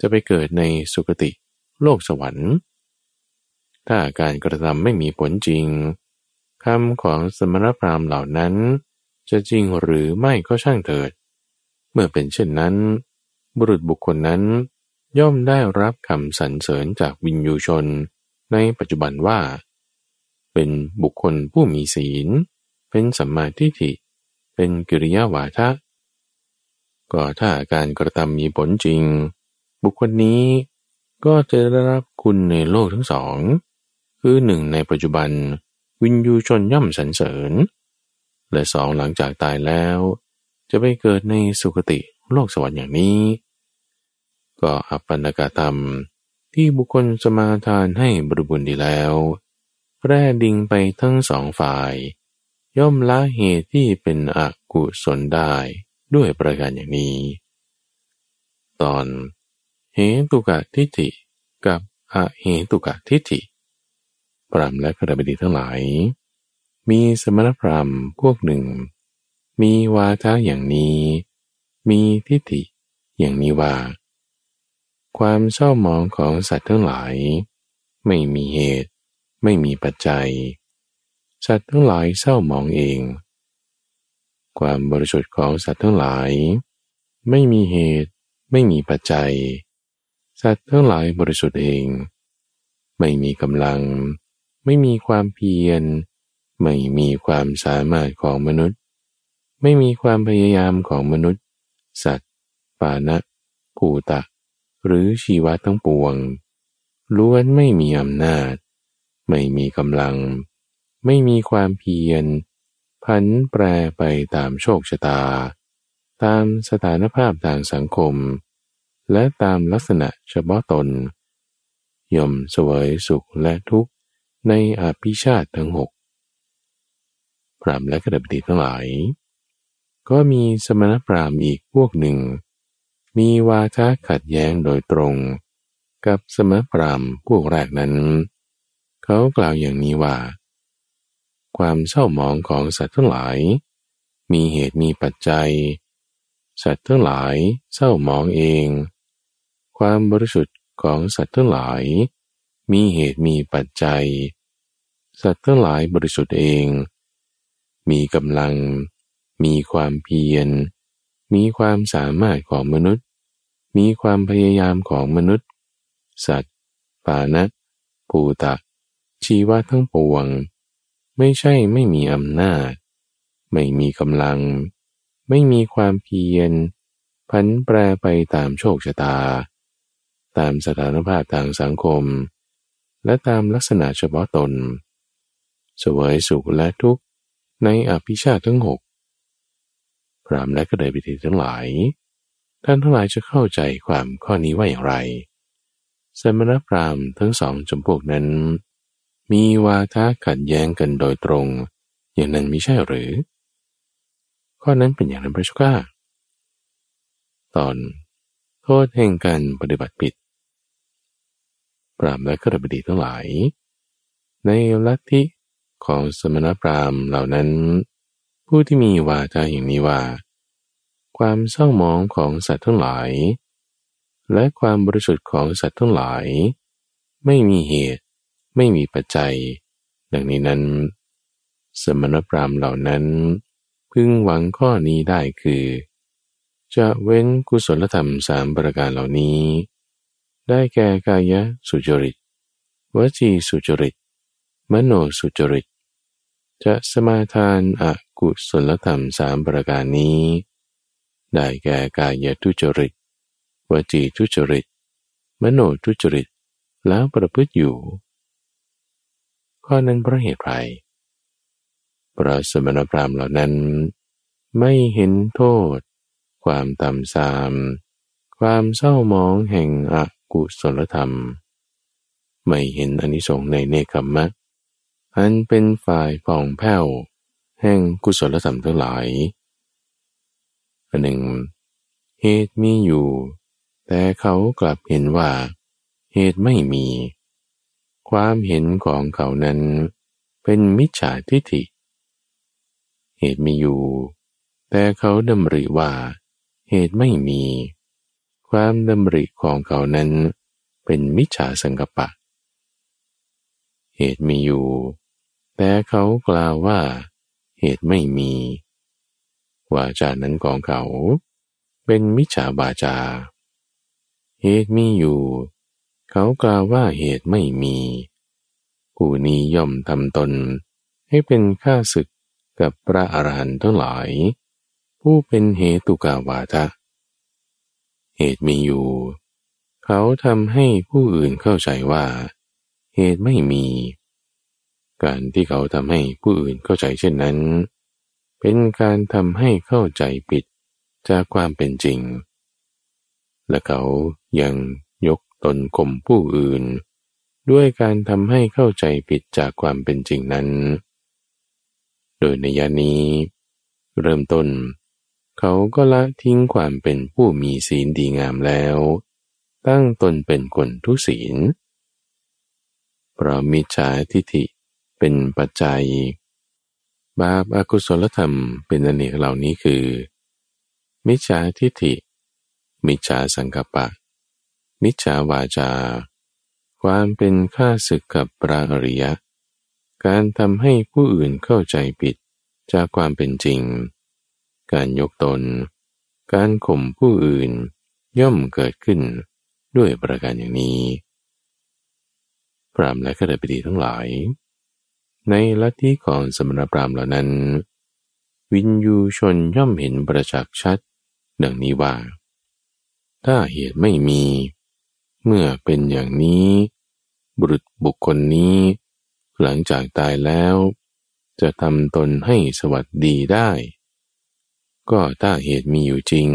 จะไปเกิดในสุคติโลกสวรรค์ ถ้าการกระทำไม่มีผลจริงคำของสมณพราหมณ์เหล่านั้น จะจริงหรือไม่ก็ช่างเถิด เมื่อเป็นเช่นนั้น บุรุษบุคคลนั้น ย่อมได้รับคำสรรเสริญจากวินยูชนในปัจจุบันว่า เป็นบุคคลผู้มีศีล เป็นสัมมาทิฏฐิ เป็นกิริยาวาทะ ก็ถ้าการกระทำมีผลจริง บุคคลนี้ก็จะได้รับคุณในโลกทั้งสอง คือหนึ่งในปัจจุบัน วินยูชนย่อมสรรเสริญ และสองหลังจากตายแล้ว จะไปเกิดในสุคติโลกสวรรค์อย่างนี้ ก็อัปปนกธรรม ที่บุคคลสมาทานให้บริบูรณ์ดีแล้ว แปร่ดิ่งไปทั้งสองฝ่าย ย่อมละเหตุที่เป็นอกุศลได้ด้วยประการอย่างนี้ ตอนเหตุกะทิฏฐิกับอเหตุกะทิฏฐิพรามและกระบดีทั้งหลาย มีสมณพราหมณ์พวกหนึ่ง มีวาทะอย่างนี้ มีทิฏฐิอย่างนี้ว่า ความเศร้าหมองของสัตว์ทั้งหลาย ไม่มีเหตุ ไม่มีปัจจัย สัตว์ทั้งหลายเศร้าหมองเอง ความบริสุทธิ์ของสัตว์ทั้งหลาย ไม่มีเหตุ ไม่มีปัจจัย สัตว์ทั้งหลายบริสุทธิ์เอง ไม่มีกำลัง ไม่มีความเพียร ไม่มีความสามารถของมนุษย์ ไม่มีความพยายามของมนุษย์ สัตว์ปานะภูตะ หรือชีวะทั้งปวง ล้วนไม่มีอำนาจ ไม่มีกำลัง ไม่มีความเพียร พันแปรไปตามโชคชะตา ตามสถานภาพทางสังคม และตามลักษณะเฉพาะตน ย่อมสวยสุขและทุกข์ในอาภิชาติทั้งหกพรามและกระดับดีทั้งหลาย ก็มีสมณพราหมณ์อีกพวกหนึ่ง มีวาทะขัดแย้งโดยตรง กับสมปรามพวกแรกนั้น เขากล่าวอย่างนี้ว่า ความเศร้าหมองของสัตว์ทั้งหลาย มีเหตุมีปัจจัย สัตว์ทั้งหลายเศร้าหมองเอง ความบริสุทธิ์ของสัตว์ทั้งหลาย มีเหตุมีปัจจัย สัตว์ทั้งหลายบริสุทธิ์เอง มีกำลัง มีความเพียร มีความสามารถของมนุษย์ มีความพยายามของมนุษย์ สัตว์ปานะปูตะ ชีวะทั้งปวง ไม่ใช่ไม่มีอำนาจ ไม่มีกำลัง ไม่มีความเพียร พันแปรไปตามโชคชะตา ตามสถานภาพทางสังคม และตามลักษณะเฉพาะตน สวยสุขและทุกข์ในอภิชาติทั้งหก พรามและก็เลยพิธีทั้งหลาย ท่านทั้งหลายจะเข้าใจความข้อนี้ว่าอย่างไรสมณพราหมณ์ทั้งสองจำพวกนั้น มีวาทะขัดแย้งกันโดยตรง อย่างนั้นไม่ใช่หรือ ข้อนั้นเป็นอย่างนั้นพระเจ้าข้าตอน โทษแห่งการปฏิบัติผิด ปรามและกระบดีทั้งหลาย ในลัทธิของสมณพราหมณ์เหล่านั้น ผู้ที่มีวาจาอย่างนี้ว่า ความเศร้าหมองของสัตว์ทั้งหลาย และความบริสุทธิ์ของสัตว์ทั้งหลาย ไม่มีเหตุ ไม่มีปัจจัย ดังนี้นั้น สมณพราหมณ์เหล่านั้น พึงหวังข้อนี้ได้คือ จะเว้นกุศลธรรมสามประการเหล่านี้ ได้แก่กายสุจริตวจีสุจริต มโนสุจริต จะสมาทานอกุศลธรรมสามประการนี้ ได้แก่กายทุจริต วจีทุจริต มโนทุจริต แล้วประพฤติอยู่ ข้อนั้นเพราะเหตุไรพระสมณพราหมณ์เหล่านั้น ไม่เห็นโทษ ความต่ำทราม ความเศร้ามองแห่งอกุศลธรรม ไม่เห็นอนิสงส์ในเนคขมะอันเป็นฝ่ายผ่องแผ้ว แห่งกุศลธรรมทั้งหลายอันหนึ่ง เหตุมีอยู่ แต่เขากลับเห็นว่า เหตุไม่มี ความเห็นของเขานั้นเป็นมิจฉาทิฏฐิ เหตุมีอยู่ แต่เขาดำริว่า เหตุไม่มี ความดำริของเขานั้นเป็นมิจฉาสังกปะ เหตุมีอยู่ แต่เขากล่าวว่า เหตุไม่มี วาจานั้นของเขา เป็นมิจฉาบาจา เหตุมีอยู่ เขากล่าวว่าเหตุไม่มี ผู้นี้ย่อมทำตน ให้เป็นข้าศึกกับพระอรหันต์ทั้งหลาย ผู้เป็นเหตุกาวาทะ เหตุมีอยู่ เขาทำให้ผู้อื่นเข้าใจว่า เหตุไม่มี การที่เขาทำให้ผู้อื่นเข้าใจเช่นนั้น เป็นการทำให้เข้าใจผิดจากความเป็นจริง และเขายังยกตนข่มผู้อื่น ด้วยการทำให้เข้าใจผิดจากความเป็นจริงนั้น โดยในยานี้ เริ่มต้น เขาก็ละทิ้งความเป็นผู้มีศีลดีงามแล้ว ตั้งตนเป็นคนทุศีลเพราะมิจฉาทิฏฐิ เป็นปัจจัย บาปอากุศลธรรมเป็นอเนกเหล่านี้คือ มิจฉาทิฏฐิ มิจฉาสังกปะ มิจฉาวาจา ความเป็นข้าศึกกับปราอริยะ การทำให้ผู้อื่นเข้าใจผิดจากความเป็นจริง การยกตน การข่มผู้อื่นย่อมเกิดขึ้นด้วยประการอย่างนี้ พรามและขดปิดีทั้งหลาย ในลัทธิของสมณพราหมณ์เหล่านั้น วินยูชนย่อมเห็นประจักษ์ชัด ดังนี้ว่า ถ้าเหตุไม่มี เมื่อเป็นอย่างนี้ บุรุษบุคคลนี้ หลังจากตายแล้ว จะทำตนให้สวัสดีได้ ก็ถ้าเหตุมีอยู่จริง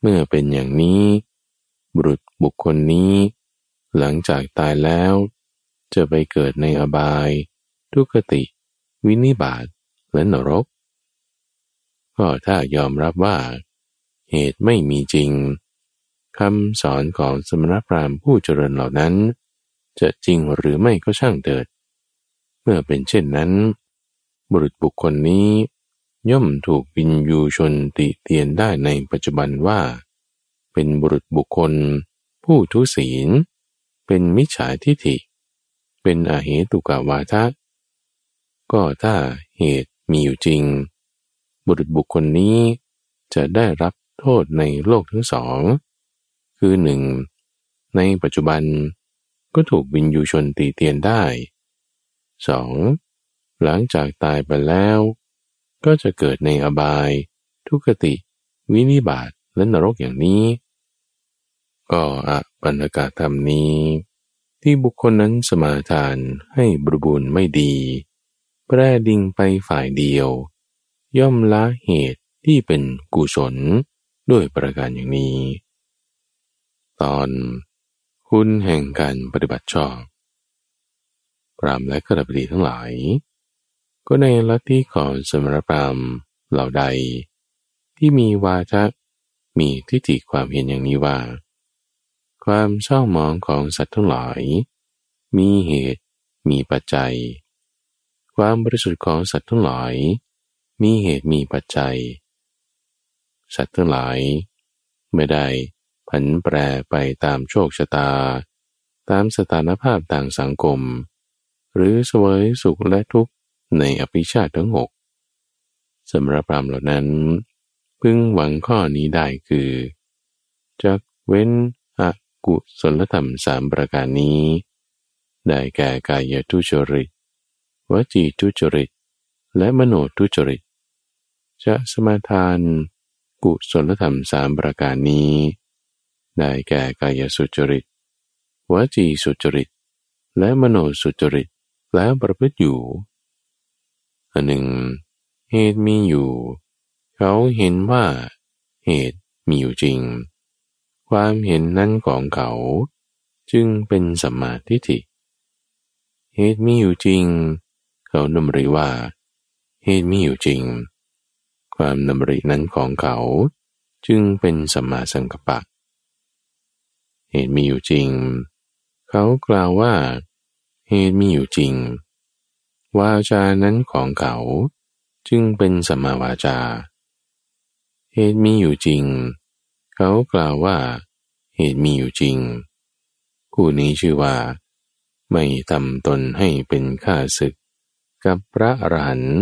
เมื่อเป็นอย่างนี้ บุรุษบุคคลนี้ หลังจากตายแล้ว จะไปเกิดในอบาย ทุกติ วินิบาตและนรก ก็ถ้ายอมรับว่า เหตุไม่มีจริงคำสอนของสมณพราหมณ์ผู้เจริญเหล่านั้น จะจริงหรือไม่ก็ช่างเถิด เมื่อเป็นเช่นนั้น บุรุษบุคคลนี้ ย่อมถูกวินยูชนติเตียนได้ในปัจจุบันว่า เป็นบุรุษบุคคล ผู้ทุศีล เป็นมิจฉาทิฐิ เป็นอาเหตุกาวาทะ ก็ถ้าเหตุมีอยู่จริง บุรุษบุคคลนี้จะได้รับโทษในโลกทั้งสอง คือหนึ่งในปัจจุบันก็ถูกวินยูชนตีเตียนได้ 2. หลังจากตายไปแล้ว ก็จะเกิดในอบาย ทุกติ วินิบาตและนรกอย่างนี้ ก็อะปัญกาธรรมนี้ ที่บุคคลนั้นสมาทานให้บริบูรณ์ไม่ดี แปรดิ่งไปฝ่ายเดียว ย่อมละเหตุที่เป็นกุศลด้วยประการอย่างนี้ ตอนคุณแห่งการปฏิบัติชอบพรามและกระบดีทั้งหลาย ก็ในลัทธิของสมรพรามเหล่าใด ที่มีวาทะมีทิฏฐิความเห็นอย่างนี้ว่า ความเศร้ามองของสัตว์ทั้งหลาย มีเหตุมีปัจจัย ความบริสุทธิ์ของสัตว์ทั้งหลาย มีเหตุมีปัจจัย สัตว์ทั้งหลาย ไม่ได้ผันแปรไปตามโชคชะตา ตามสถานภาพต่างสังคม หรือเสวยสุขและทุกข์ในอภิชาติทั้งหกสำหรับพรามเหล่านั้น พึงหวังข้อนี้ได้คือจะเว้นอกุศลธรรมสามประการนี้ ได้แก่กายทุจริต วจีทุจริต และมโนทุจริต จะสมาทานกุศลธรรมสามประการนี้ ได้แก่กายสุจริตวจีสุจริต และมโนสุจริตแล้วประพฤติอยู่ อันหนึ่ง เหตุมีอยู่ เขาเห็นว่าเหตุมีอยู่จริง ความเห็นนั้นของเขา จึงเป็นสัมมาทิฏฐิเหตุมีอยู่จริง เขาดำริว่า เหตุมีอยู่จริง ความดำรินั้นของเขาจึงเป็นสัมมาสังกัปปะ เหตุมีอยู่จริง เขากล่าวว่า เหตุมีอยู่จริง วาจานั้นของเขาจึงเป็นสัมมาวาจา เหตุมีอยู่จริง เขากล่าวว่า เหตุมีอยู่จริงผู้นี้ชื่อว่า ไม่ทำตนให้เป็นข้าศึก กับพระอรหันต์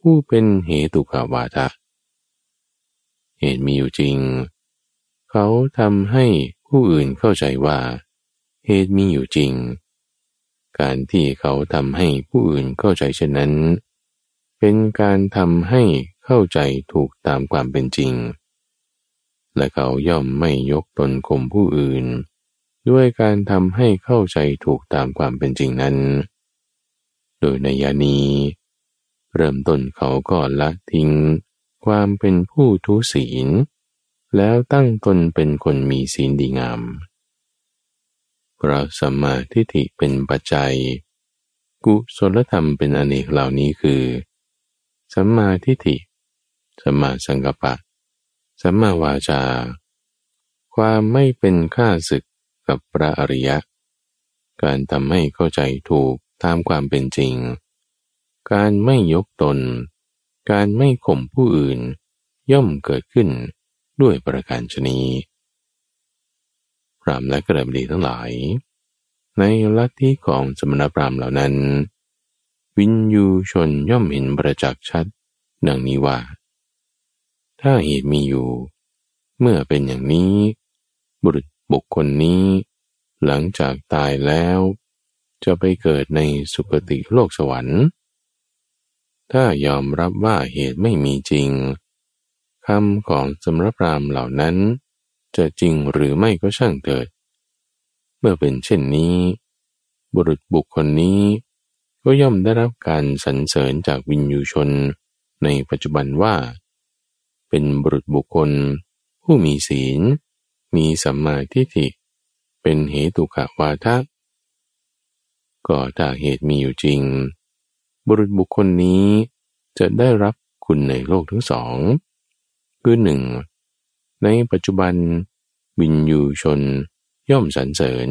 ผู้เป็นเหตุกาวาทะ เหตุมีอยู่จริง เขาทำให้ผู้อื่นเข้าใจว่า เหตุมีอยู่จริง การที่เขาทำให้ผู้อื่นเข้าใจเช่นนั้น เป็นการทำให้เข้าใจถูกตามความเป็นจริง และเขาย่อมไม่ยกตนข่มผู้อื่น ด้วยการทำให้เข้าใจถูกตามความเป็นจริงนั้น โดยในยานีเริ่มต้นเขาก็ละทิ้ง ความเป็นผู้ทุศีล แล้วตั้งตนเป็นคนมีศีลดีงามเพราะสัมมาทิฏฐิเป็นปัจจัย กุศลธรรมเป็นอเนกเหล่านี้คือ สัมมาทิฏฐิ สัมมาสังกัปปะ สัมมาวาจา ความไม่เป็นข้าศึกกับพระอริยะ การทำให้เข้าใจถูก ตามความเป็นจริง การไม่ยกตน การไม่ข่มผู้อื่น ย่อมเกิดขึ้นด้วยประการชนีพรามและกระบดีทั้งหลาย ในลัทธิของสมณพราหมณ์เหล่านั้น วินยูชนย่อมเห็นประจักษ์ชัดดังนี้ว่า ถ้าเหตุมีอยู่ เมื่อเป็นอย่างนี้ บุรุษบุคคลนี้ หลังจากตายแล้ว จะไปเกิดในสุคติโลกสวรรค์ ถ้ายอมรับว่าเหตุไม่มีจริงคำของสมณพรามเหล่านั้น จะจริงหรือไม่ก็ช่างเถิด เมื่อเป็นเช่นนี้ บุรุษบุคคลนี้ก็ย่อมได้รับการสรรเสริญจากวินยูชนในปัจจุบันว่า เป็นบุรุษบุคคล ผู้มีศีล มีสัมมาทิฏฐิ เป็นเหตุขวาทะ ก็ถ้าเหตุมีอยู่จริง บุรุษบุคคลนี้จะได้รับคุณในโลกทั้งสอง คือหนึ่งในปัจจุบันวินยูชนย่อมสรรเสริญ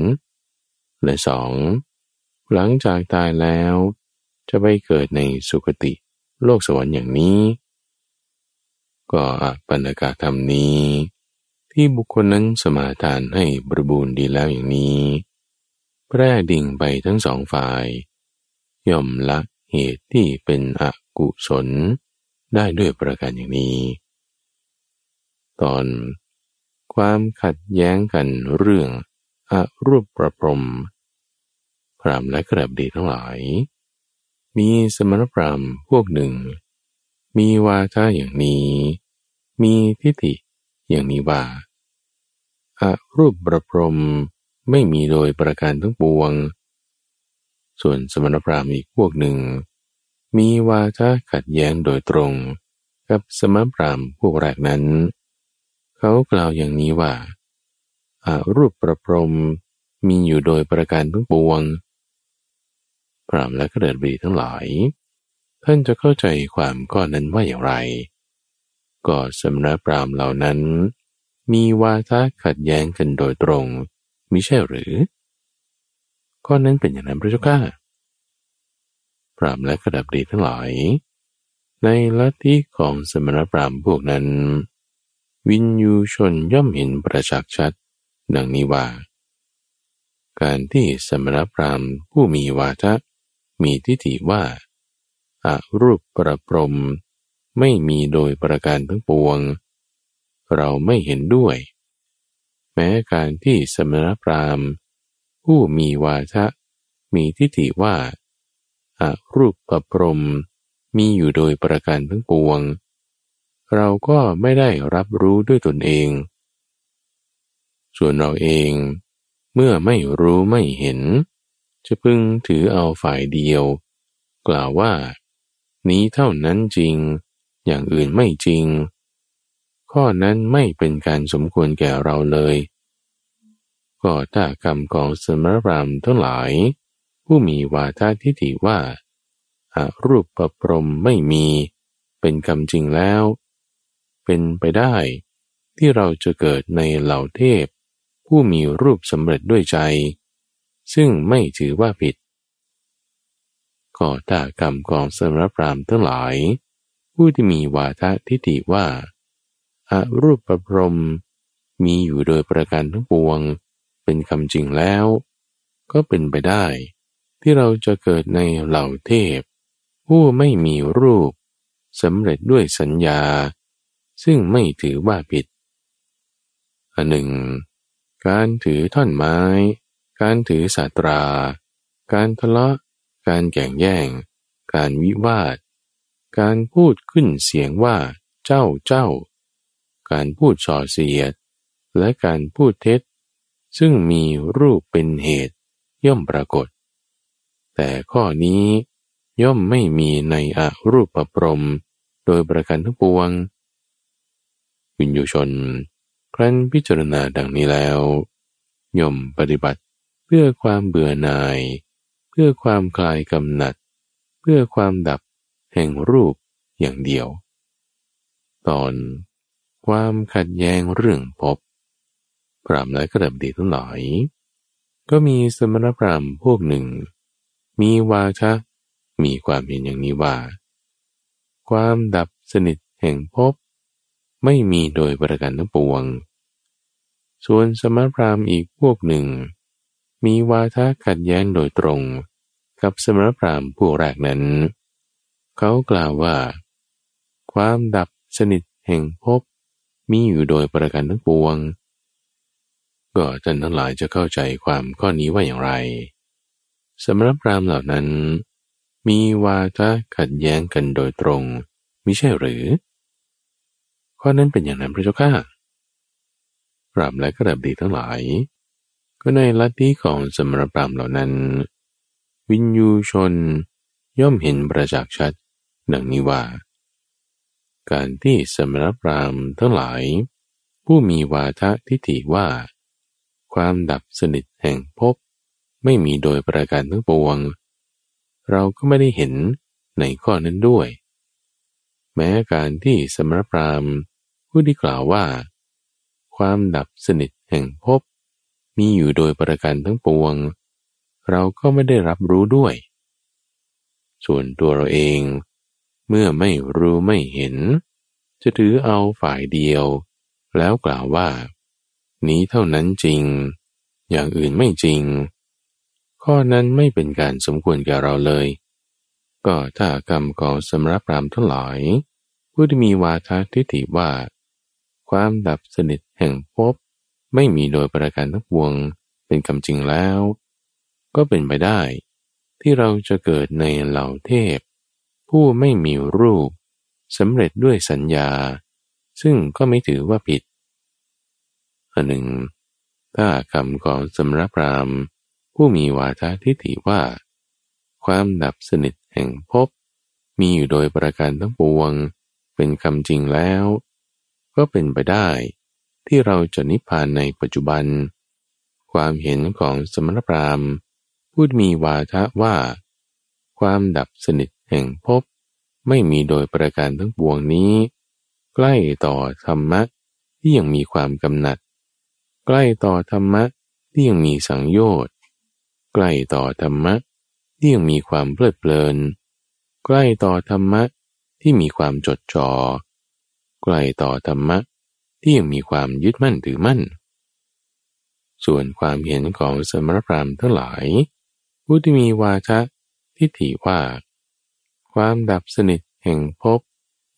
และสองหลังจากตายแล้ว จะไปเกิดในสุคติโลกสวรรค์อย่างนี้ ก็ปัญกาธรรมนี้ ที่บุคคลนั้นสมาทานให้บริบูรณ์ดีแล้วอย่างนี้ แพร่ดิ่งไปทั้งสองฝ่าย ย่อมละเหตุที่เป็นอกุศลได้ด้วยประการอย่างนี้ ตอน ความขัดแย้งกันเรื่องอรูปประพรม พรามและกระบดีทั้งหลาย มีสมณพรามพวกหนึ่ง มีวาทะอย่างนี้ มีทิฏฐิอย่างนี้ว่าอารูปประพรม ไม่มีโดยประการทั้งปวง ส่วนสมณพราหมณ์อีกพวกหนึ่ง มีวาทะขัดแย้งโดยตรง กับสมณพราหมณ์พวกแรกนั้น เขากล่าวอย่างนี้ว่าอารูปประพรมมีอยู่โดยประการทั้งปวง พรามและกระเดิดบีทั้งหลาย ท่านจะเข้าใจความก้อนนั้นว่าอย่างไร ก็สำนักพรามเหล่านั้น มีวาทะขัดแย้งกันโดยตรง มิใช่หรือ ข้อนั้นเป็นอย่างนั้นพระเจ้าข้าพรามและกระดับดีทั้งหลาย ในลัทธิของสมณพราหมณ์พวกนั้น วินยูชนย่อมเห็นประจักษ์ชัด ดังนี้ว่า การที่สมณพราหมณ์ผู้มีวาทะมีทิฏฐิว่าอารูปประปรมไม่มีโดยประการทั้งปวง เราไม่เห็นด้วย ม้การที่สมณพราหมณ์ ผู้มีวาทะ มีทิฏฐิว่าอารูปประปรมมีอยู่โดยประการทั้งปวง เราก็ไม่ได้รับรู้ด้วยตนเอง ส่วนเราเองเมื่อไม่รู้ไม่เห็น จะพึงถือเอาฝ่ายเดียว กล่าวว่า นี้เท่านั้นจริง อย่างอื่นไม่จริง ข้อนั้นไม่เป็นการสมควรแก่เราเลย ก็ถ้ากรรมของสมรรามทั้งหลาย ผู้มีวาทาทิฏฐิว่าอารูปประพรมไม่มี เป็นกรรมจริงแล้ว เป็นไปได้ที่เราจะเกิดในเหล่าเทพ ผู้มีรูปสำเร็จด้วยใจ ซึ่งไม่ถือว่าผิดก็ถ้ากรรมของสมรรามทั้งหลาย ผู้ที่มีวาทะทิฏฐิว่า อรูปประพรมมีอยู่โดยประการทั้งปวง เป็นคำจริงแล้ว ก็เป็นไปได้ ที่เราจะเกิดในเหล่าเทพ ผู้ไม่มีรูปสำเร็จด้วยสัญญา ซึ่งไม่ถือว่าผิดอันหนึ่ง การถือท่อนไม้ การถือสาตรา การทะเลาะ การแก่งแย่ง การวิวาท การพูดขึ้นเสียงว่าเจ้าเจ้า การพูดส่อเสียด และการพูดเท็จ ซึ่งมีรูปเป็นเหตุย่อมปรากฏ แต่ข้อนี้ย่อมไม่มีในอรูปประพรมโดยประการทั้งปวงวิญญูชน ครั้นพิจารณาดังนี้แล้วย่อมปฏิบัติเพื่อความเบื่อหน่าย เพื่อความคลายกำหนัด เพื่อความดับแห่งรูปอย่างเดียว ตอน ความขัดแย้งเรื่องพบพรามและกระดับดีทั้งหลาย ก็มีสมณพราหมณ์พวกหนึ่ง มีวาชะมีความเห็นอย่างนี้ว่า ความดับสนิทแห่งพบไม่มีโดยประการทั้งปวง ส่วนสมณพราหมณ์อีกพวกหนึ่ง มีวาทะขัดแย้งโดยตรง กับสมณพราหมณ์ผู้แรกนั้น เขากล่าวว่า ความดับสนิทแห่งภพ มีอยู่โดยประการทั้งปวง ก็ท่านทั้งหลายจะเข้าใจความข้อนี้ว่าอย่างไรสำหรับพรามเหล่านั้น มีวาทะขัดแย้งกันโดยตรงมิใช่หรือ ข้อนั้นเป็นอย่างนั้นพระเจ้าข้าพรามและกระดับดีทั้งหลาย ก็ในลัทธิของสมรพรามเหล่านั้น วินยูชนย่อมเห็นประจักษ์ชัด ดังนี้ว่า การที่สมณพราหมณ์ทั้งหลาย ผู้มีวาทะทิฏฐิว่า ความดับสนิทแห่งภพไม่มีโดยประการทั้งปวง เราก็ไม่ได้เห็นในข้อนั้นด้วย แม้การที่สมณพราหมณ์ผู้ที่กล่าวว่า ความดับสนิทแห่งภพมีอยู่โดยประการทั้งปวง เราก็ไม่ได้รับรู้ด้วย ส่วนตัวเราเอง เมื่อไม่รู้ไม่เห็น จะถือเอาฝ่ายเดียว แล้วกล่าวว่า นี้เท่านั้นจริง อย่างอื่นไม่จริง ข้อนั้นไม่เป็นการสมควรแก่เราเลย ก็ถ้ากรรมของสมรับรามทั้งหลาย ผู้ที่มีวาทะทิฏฐิว่า ความดับสนิทแห่งภพไม่มีโดยประการทั้งปวงเป็นคำจริงแล้ว ก็เป็นไปได้ ที่เราจะเกิดในเหล่าเทพ ผู้ไม่มีรูปสำเร็จด้วยสัญญา ซึ่งก็ไม่ถือว่าผิดอันหนึ่ง ถ้าคำของสมรพรามผู้มีวาทะทิฏฐิว่า ความดับสนิทแห่งภพมีอยู่โดยประการทั้งปวง เป็นคำจริงแล้ว ก็เป็นไปได้ที่เราจะนิพพานในปัจจุบัน ความเห็นของสมณพราหมณ์ผู้มีวาทะว่า ความดับสนิท แห่งภพไม่มีโดยประการทั้งปวงนี้ ใกล้ต่อธรรมะที่ยังมีความกำหนัด ใกล้ต่อธรรมะที่ยังมีสังโยชน์ใกล้ต่อธรรมะที่ยังมีความเพลิดเพลิน ใกล้ต่อธรรมะที่มีความจดจอ่อใกล้ต่อธรรมะที่ยังมีความยึดมั่นถือมั่น ส่วนความเห็นของสมรพรามทั้งหลายผู้ที่มีวาทะทิฏฐิว่า ความดับสนิทแห่งภพ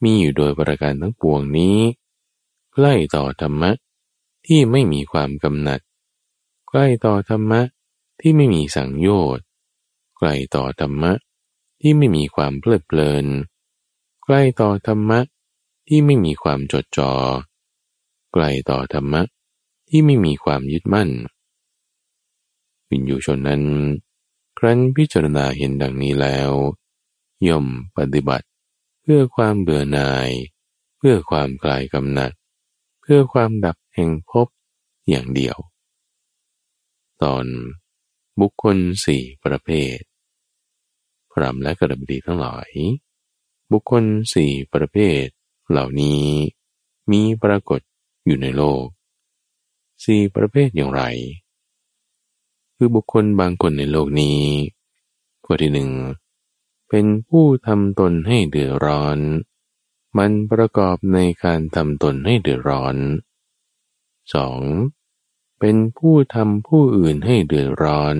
มีอยู่โดยประการทั้งปวงนี้ใกล้ต่อธรรมะที่ไม่มีความกำหนัด ใกล้ต่อธรรมะที่ไม่มีสังโยชน์ใกล้ต่อธรรมะที่ไม่มีความเพลิดเพลิน ใกล้ต่อธรรมะที่ไม่มีความจดจอ่อใกล้ต่อธรรมะที่ไม่มีความยึดมั่น วิญญูชนนั้น ครั้นพิจารณาเห็นดังนี้แล้ว ย่อมปฏิบัติ เพื่อความเบื่อหน่าย เพื่อความคลายกำหนัด เพื่อความดับแห่งภพอย่างเดียว ตอนบุคคลสี่ประเภท พรามและกระบดีทั้งหลาย บุคคลสี่ประเภท เหล่านี้มีปรากฏอยู่ในโลกสี่ประเภทอย่างไร คือบุคคลบางคนในโลกนี้ข้อที่หนึ่ง เป็นผู้ทำตนให้เดือดร้อน มันประกอบในการทำตนให้เดือดร้อน 2. เป็นผู้ทำผู้อื่นให้เดือดร้อน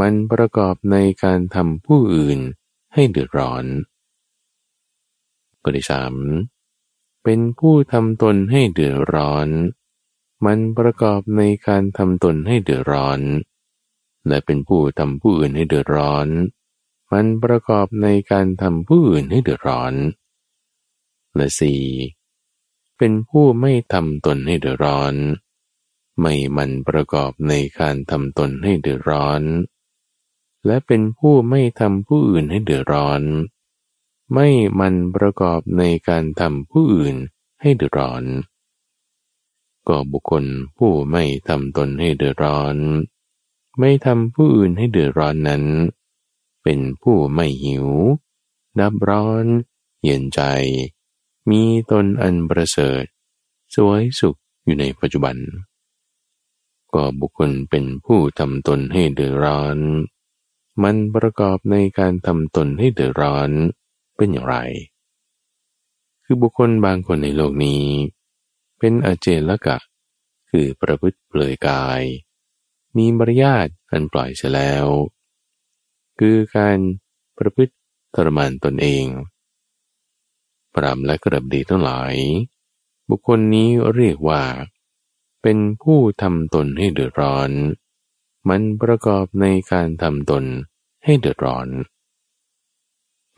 มันประกอบในการทำผู้อื่นให้เดือดร้อนข้อที่สามเป็นผู้ทำตนให้เดือดร้อน มันประกอบในการทำตนให้เดือดร้อน และเป็นผู้ทำผู้อื่นให้เดือดร้อน มันประกอบในการทำผู้อื่นให้เดือดร้อน และสี่เป็นผู้ไม่ทำตนให้เดือดร้อน ไม่มันประกอบในการทำตนให้เดือดร้อน และเป็นผู้ไม่ทำผู้อื่นให้เดือดร้อน ไม่มันประกอบในการทำผู้อื่นให้เดือดร้อน ก็บุคคลผู้ไม่ทำตนให้เดือดร้อน ไม่ทำผู้อื่นให้เดือดร้อนนั้น เป็นผู้ไม่หิว ดับร้อน เย็นใจ มีตนอันประเสริฐ สวยสุขอยู่ในปัจจุบัน ก็บุคคลเป็นผู้ทำตนให้เดือดร้อน มันประกอบในการทำตนให้เดือดร้อนเป็นอย่างไร คือบุคคลบางคนในโลกนี้ เป็นอาเจลกะ คือประพฤติเปลือยกาย มีมารยาทอันปล่อยเสียแล้ว คือการประพฤติทรมานตนเอง ปรามและกระบดีทั้งหลาย บุคคลนี้เรียกว่า เป็นผู้ทำตนให้เดือดร้อน มันประกอบในการทำตนให้เดือดร้อน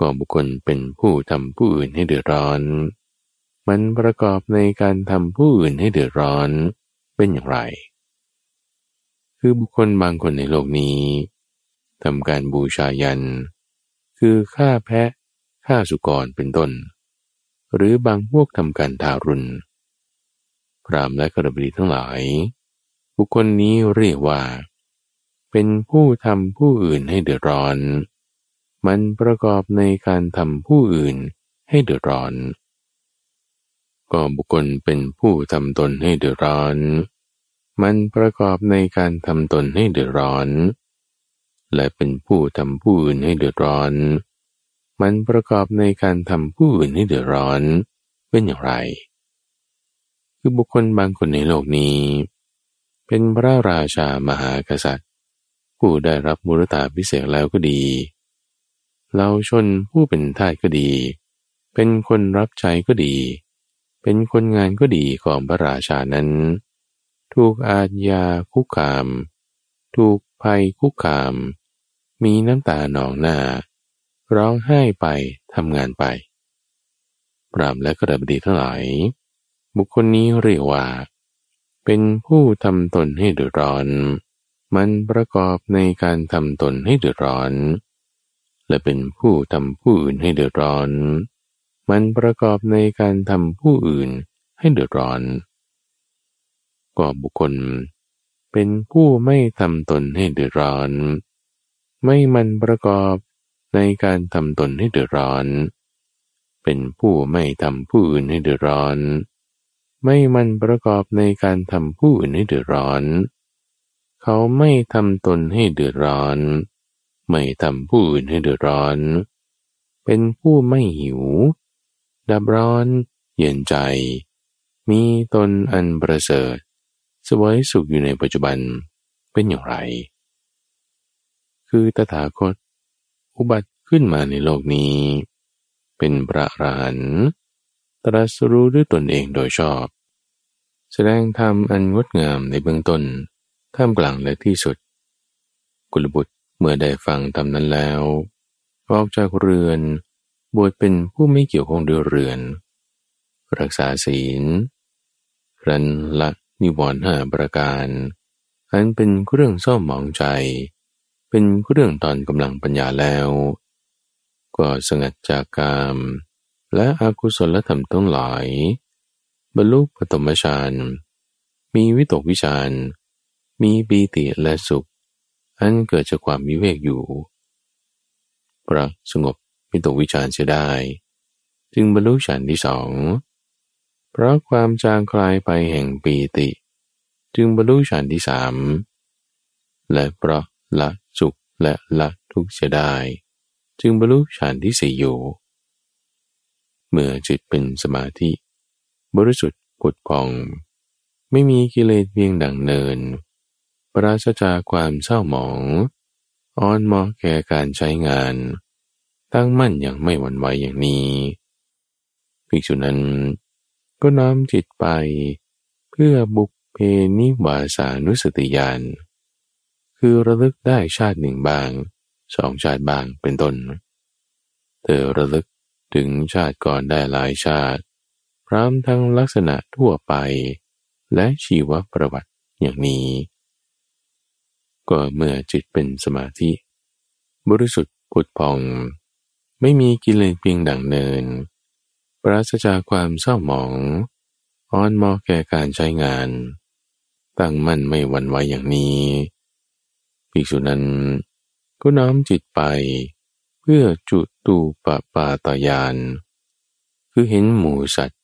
ก็บุคคลเป็นผู้ทำผู้อื่นให้เดือดร้อน มันประกอบในการทำผู้อื่นให้เดือดร้อนเป็นอย่างไร คือบุคคลบางคนในโลกนี้ ทำการบูชายัน คือฆ่าแพะฆ่าสุกรเป็นต้น หรือบางพวกทำการทารุณ พรามและกระบดีทั้งหลาย บุคคลนี้เรียกว่า เป็นผู้ทำผู้อื่นให้เดือดร้อน มันประกอบในการทำผู้อื่นให้เดือดร้อน ก็บุคคลเป็นผู้ทำตนให้เดือดร้อน มันประกอบในการทำตนให้เดือดร้อน และเป็นผู้ทำผู้อื่นให้เดือดร้อน มันประกอบในการทำผู้อื่นให้เดือดร้อนเป็นอย่างไร คือบุคคลบางคนในโลกนี้ เป็นพระราชามหากษัตริย์ ผู้ได้รับมุรตาพิเศษแล้วก็ดี เราชนผู้เป็นทาสก็ดี เป็นคนรับใช้ก็ดี เป็นคนงานก็ดีของพระราชานั้น ถูกอาญาคุกคาม ถูกภัยคุกคาม มีน้ำตาหนองหน้า ร้องไห้ไปทำงานไปปรามและกระบดีทั้งหลายบุคคลนี้เรียกว่า เป็นผู้ทำตนให้เดือดร้อน มันประกอบในการทำตนให้เดือดร้อน และเป็นผู้ทำผู้อื่นให้เดือดร้อน มันประกอบในการทำผู้อื่นให้เดือดร้อนก็บุคคล เป็นผู้ไม่ทำตนให้เดือดร้อน ไม่มันประกอบในการทำตนให้เดือดร้อน เป็นผู้ไม่ทำผู้อื่นให้เดือดร้อน ไม่มันประกอบในการทำผู้อื่นให้เดือดร้อน เขาไม่ทำตนให้เดือดร้อน ไม่ทำผู้อื่นให้เดือดร้อน เป็นผู้ไม่หิว ดับร้อน เย็นใจ มีตนอันประเสริฐสวยสุขอยู่ในปัจจุบันเป็นอย่างไร คือตถาคต อุบัติขึ้นมาในโลกนี้ เป็นพระอรหันต์ตรัสรู้ด้วยตนเองโดยชอบ แสดงธรรมอันงดงามในเบื้องต้น ท่ามกลางและที่สุด กุลบุตรเมื่อได้ฟังธรรมนั้นแล้ว ออกจากเรือน บวชเป็นผู้ไม่เกี่ยวข้องด้วยเรือน รักษาศีลรันละนิวรณ์ห้าประการอันเป็นเรื่องเศร้าหมองใจ เป็นเรื่องตอนกำลังปัญญาแล้ว ก็สงัดจากกามและอากุศลธรรมทั้งหลาย บรรลุปฐมฌานมีวิตกวิชานมีปีติและสุข อันเกิดจากความวิเวกอยู่พระสงบวิตกวิจารเสียได้ จึงบรรลุฌานที่สองเพราะความจางคลายไปแห่งปีติ จึงบรรลุฌานที่สามและเพราะละ และละทุกข์เสียได้ จึงบรรลุฌานที่สี่อยู่ เมื่อจิตเป็นสมาธิ บริสุทธิ์ผุดพอง ไม่มีกิเลสเพียงดังเนิน ปราศจากความเศร้าหมอง อ่อนหมาะแก่การใช้งาน ตั้งมั่นอย่างไม่หวั่นไหวอย่างนี้ภิกษุนั้นก็น้อมจิตไป เพื่อบุกเพนิวาสานุสติญาณ คือระลึกได้ชาติหนึ่งบางสองชาติบางเป็นต้น เธอระลึกถึงชาติก่อนได้หลายชาติ พร้อมทั้งลักษณะทั่วไป และชีวประวัติอย่างนี้ ก็เมื่อจิตเป็นสมาธิ บริสุทธิ์ผุดพอง ไม่มีกิเลสเพียงดังเนิน ปราศจากความเศร้าหมอง อ่อนมอแก่การใช้งาน ตั้งมั่นไม่หวั่นไหวอย่างนี้ ภิกษุนั้นก็น้อมจิตไป เพื่อจุตูปปาตายาน คือเห็นหมูสัตว์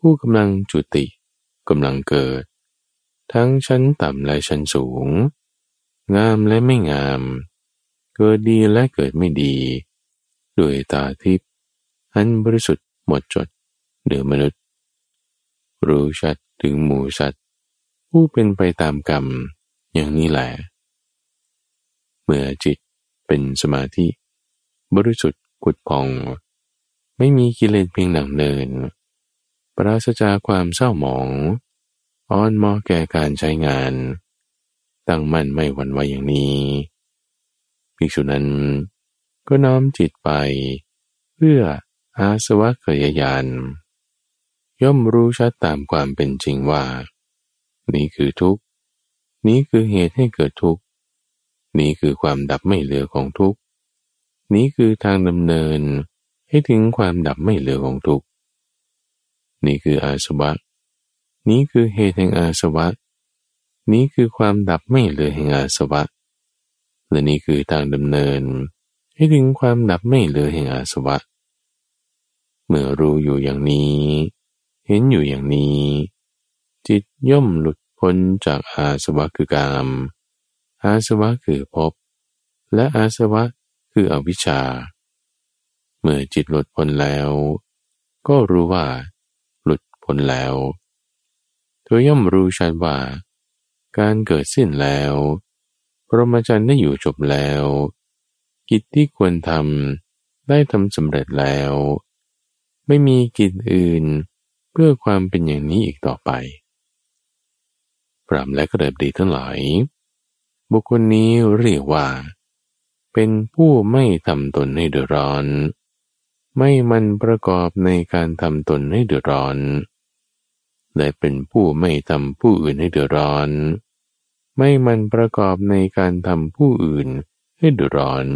ผู้กำลังจุติกำลังเกิด ทั้งชั้นต่ำและชั้นสูง งามและไม่งาม เกิดดีและเกิดไม่ดีด้วยตาทิพย์อันบริสุทธิ์หมดจดเหนือมนุษย์ รู้ชัดถึงหมูสัตว์ ผู้เป็นไปตามกรรมอย่างนี้แหละ เมื่อจิตเป็นสมาธิ บริสุทธิ์กุดพอง ไม่มีกิเลสเพียงดังเนิน ปราศจากความเศร้าหมอง อ่อนมอแก่การใช้งาน ตั้งมั่นไม่หวั่นไหวอย่างนี้ภิกษุนั้นก็น้อมจิตไป เพื่ออาสวะเกยยานย่อมรู้ชัดตามความเป็นจริงว่า นี่คือทุกข์ นี้คือเหตุให้เกิดทุกข์ นี้คือความดับไม่เหลือของทุกข์ นี้คือทางดำเนินให้ถึงความดับไม่เหลือของทุกข์ นี่คืออาสวะ นี้คือเหตุแห่งอาสวะ นี้คือความดับไม่เหลือแห่งอาสวะ และนี่คือทางดำเนิน ให้ถึงความดับไม่เหลือแห่งอาสวะ เมื่อรู้อยู่อย่างนี้ เห็นอยู่อย่างนี้ จิตย่อมหลุดพ้นจากอาสวะคือกาม อาสวะคือภพและอาสวะคืออวิชชา เมื่อจิตหลุดพ้นแล้ว ก็รู้ว่า หลุดพ้นแล้วเธอย่อมรู้ชัดว่า การเกิดสิ้นแล้วพรหมจรรย์ได้อยู่จบแล้ว กิจที่ควรทำได้ทำสำเร็จแล้ว ไม่มีกิจอื่นเพื่อความเป็นอย่างนี้อีกต่อไปปรามและกระเดิบดีทั้งหลาย บุคคลนี้เรียกว่า เป็นผู้ไม่ทำตนให้เดือดร้อน ไม่มันประกอบในการทำตนให้เดือดร้อน และเป็นผู้ไม่ทำผู้อื่นให้เดือดร้อน ไม่มันประกอบในการทำผู้อื่นให้เดือดร้อน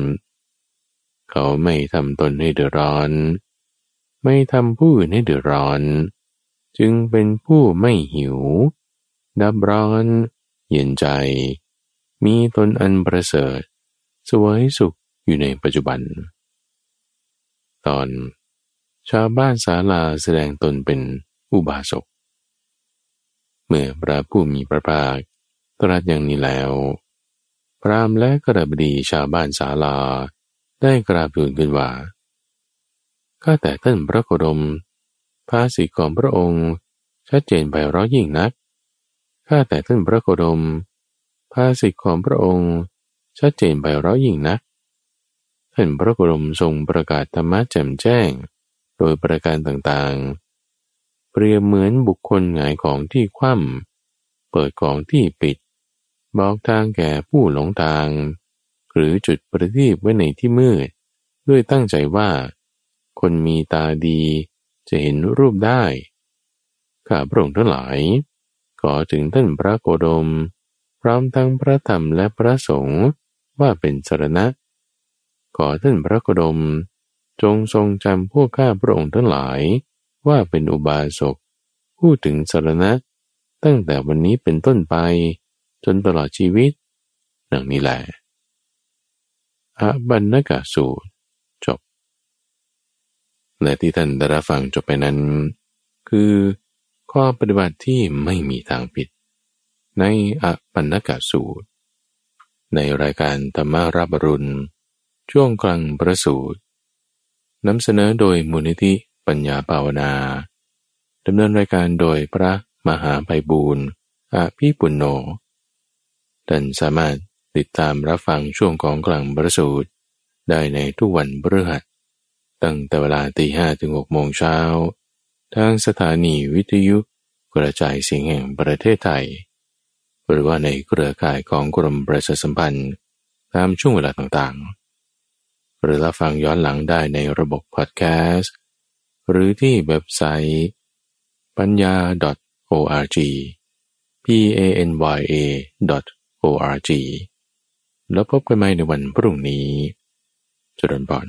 เขาไม่ทำตนให้เดือดร้อน ไม่ทำผู้อื่นให้เดือดร้อน จึงเป็นผู้ไม่หิว ดับร้อน เย็นใจ มีตนอันประเสริฐสวยสุขอยู่ในปัจจุบัน ตอน ชาวบ้านศาลาแสดงตนเป็นอุบาสก เมื่อพระผู้มีพระภาคตรัสอย่างนี้แล้ว พรามและกระบดีชาวบ้านศาลาได้กราบทูลขึ้นว่าข้าแต่ท่านพระโคดม ภาษีของพระองค์ชัดเจนไปร้อยิ่งนัก ข้าแต่ท่านพระโคดม ภาสิทธิของพระองค์ชัดเจนไปร้อยยิ่งนัก ท่านพระโคดมทรงประกาศธรรมะแจ่มแจ้ง โดยประการต่างๆ เปรียบเหมือนบุคคลหงายของที่คว่ำเปิดของที่ปิด บอกทางแก่ผู้หลงทาง หรือจุดประทีปไว้ในที่มืด ด้วยตั้งใจว่า คนมีตาดีจะเห็นรูปได้ ข้าพระองค์ทั้งหลาย ขอถึงท่านพระโกดม พร้อมทั้งพระธรรมและพระสงฆ์ว่าเป็นสรณะ ขอท่านพระโกดม จงทรงจำพวกข้าพระองค์ทั้งหลายว่าเป็นอุบาสกพูดถึงสรณะ ตั้งแต่วันนี้เป็นต้นไป จนตลอดชีวิตดังนี้แหละอาบันนกาสูตรจบ และที่ท่านได้รับฟังจบไปนั้น คือข้อปฏิบัติที่ไม่มีทางผิด ในอปันนกสูตร ในรายการธรรมารับรุณ ช่วงกลางประสูตรนำเสนอโดยมูลนิธิปัญญาภาวนาดำเนินรายการโดยพระมหาไพบูรณ์อาภีปุณโญท่านสามารถติดตามรับฟังช่วงของกลางประสูตร ได้ในทุกวันพฤหัสตั้งแต่เวลาตีห้ถึงหกโมงเช้า ทางสถานีวิทยุกระจายเสียงแห่งประเทศไทย หรือว่าในเครือข่ายของกรมประชาสัมพันธ์ตามช่วงเวลาต่างๆ หรือรับฟังย้อนหลังได้ในระบบพอดแคสต์ หรือที่เว็บไซต์ปัญญา .org p a n y a .org แล้วพบกันใหม่ในวันพรุ่งนี้จุดนบอน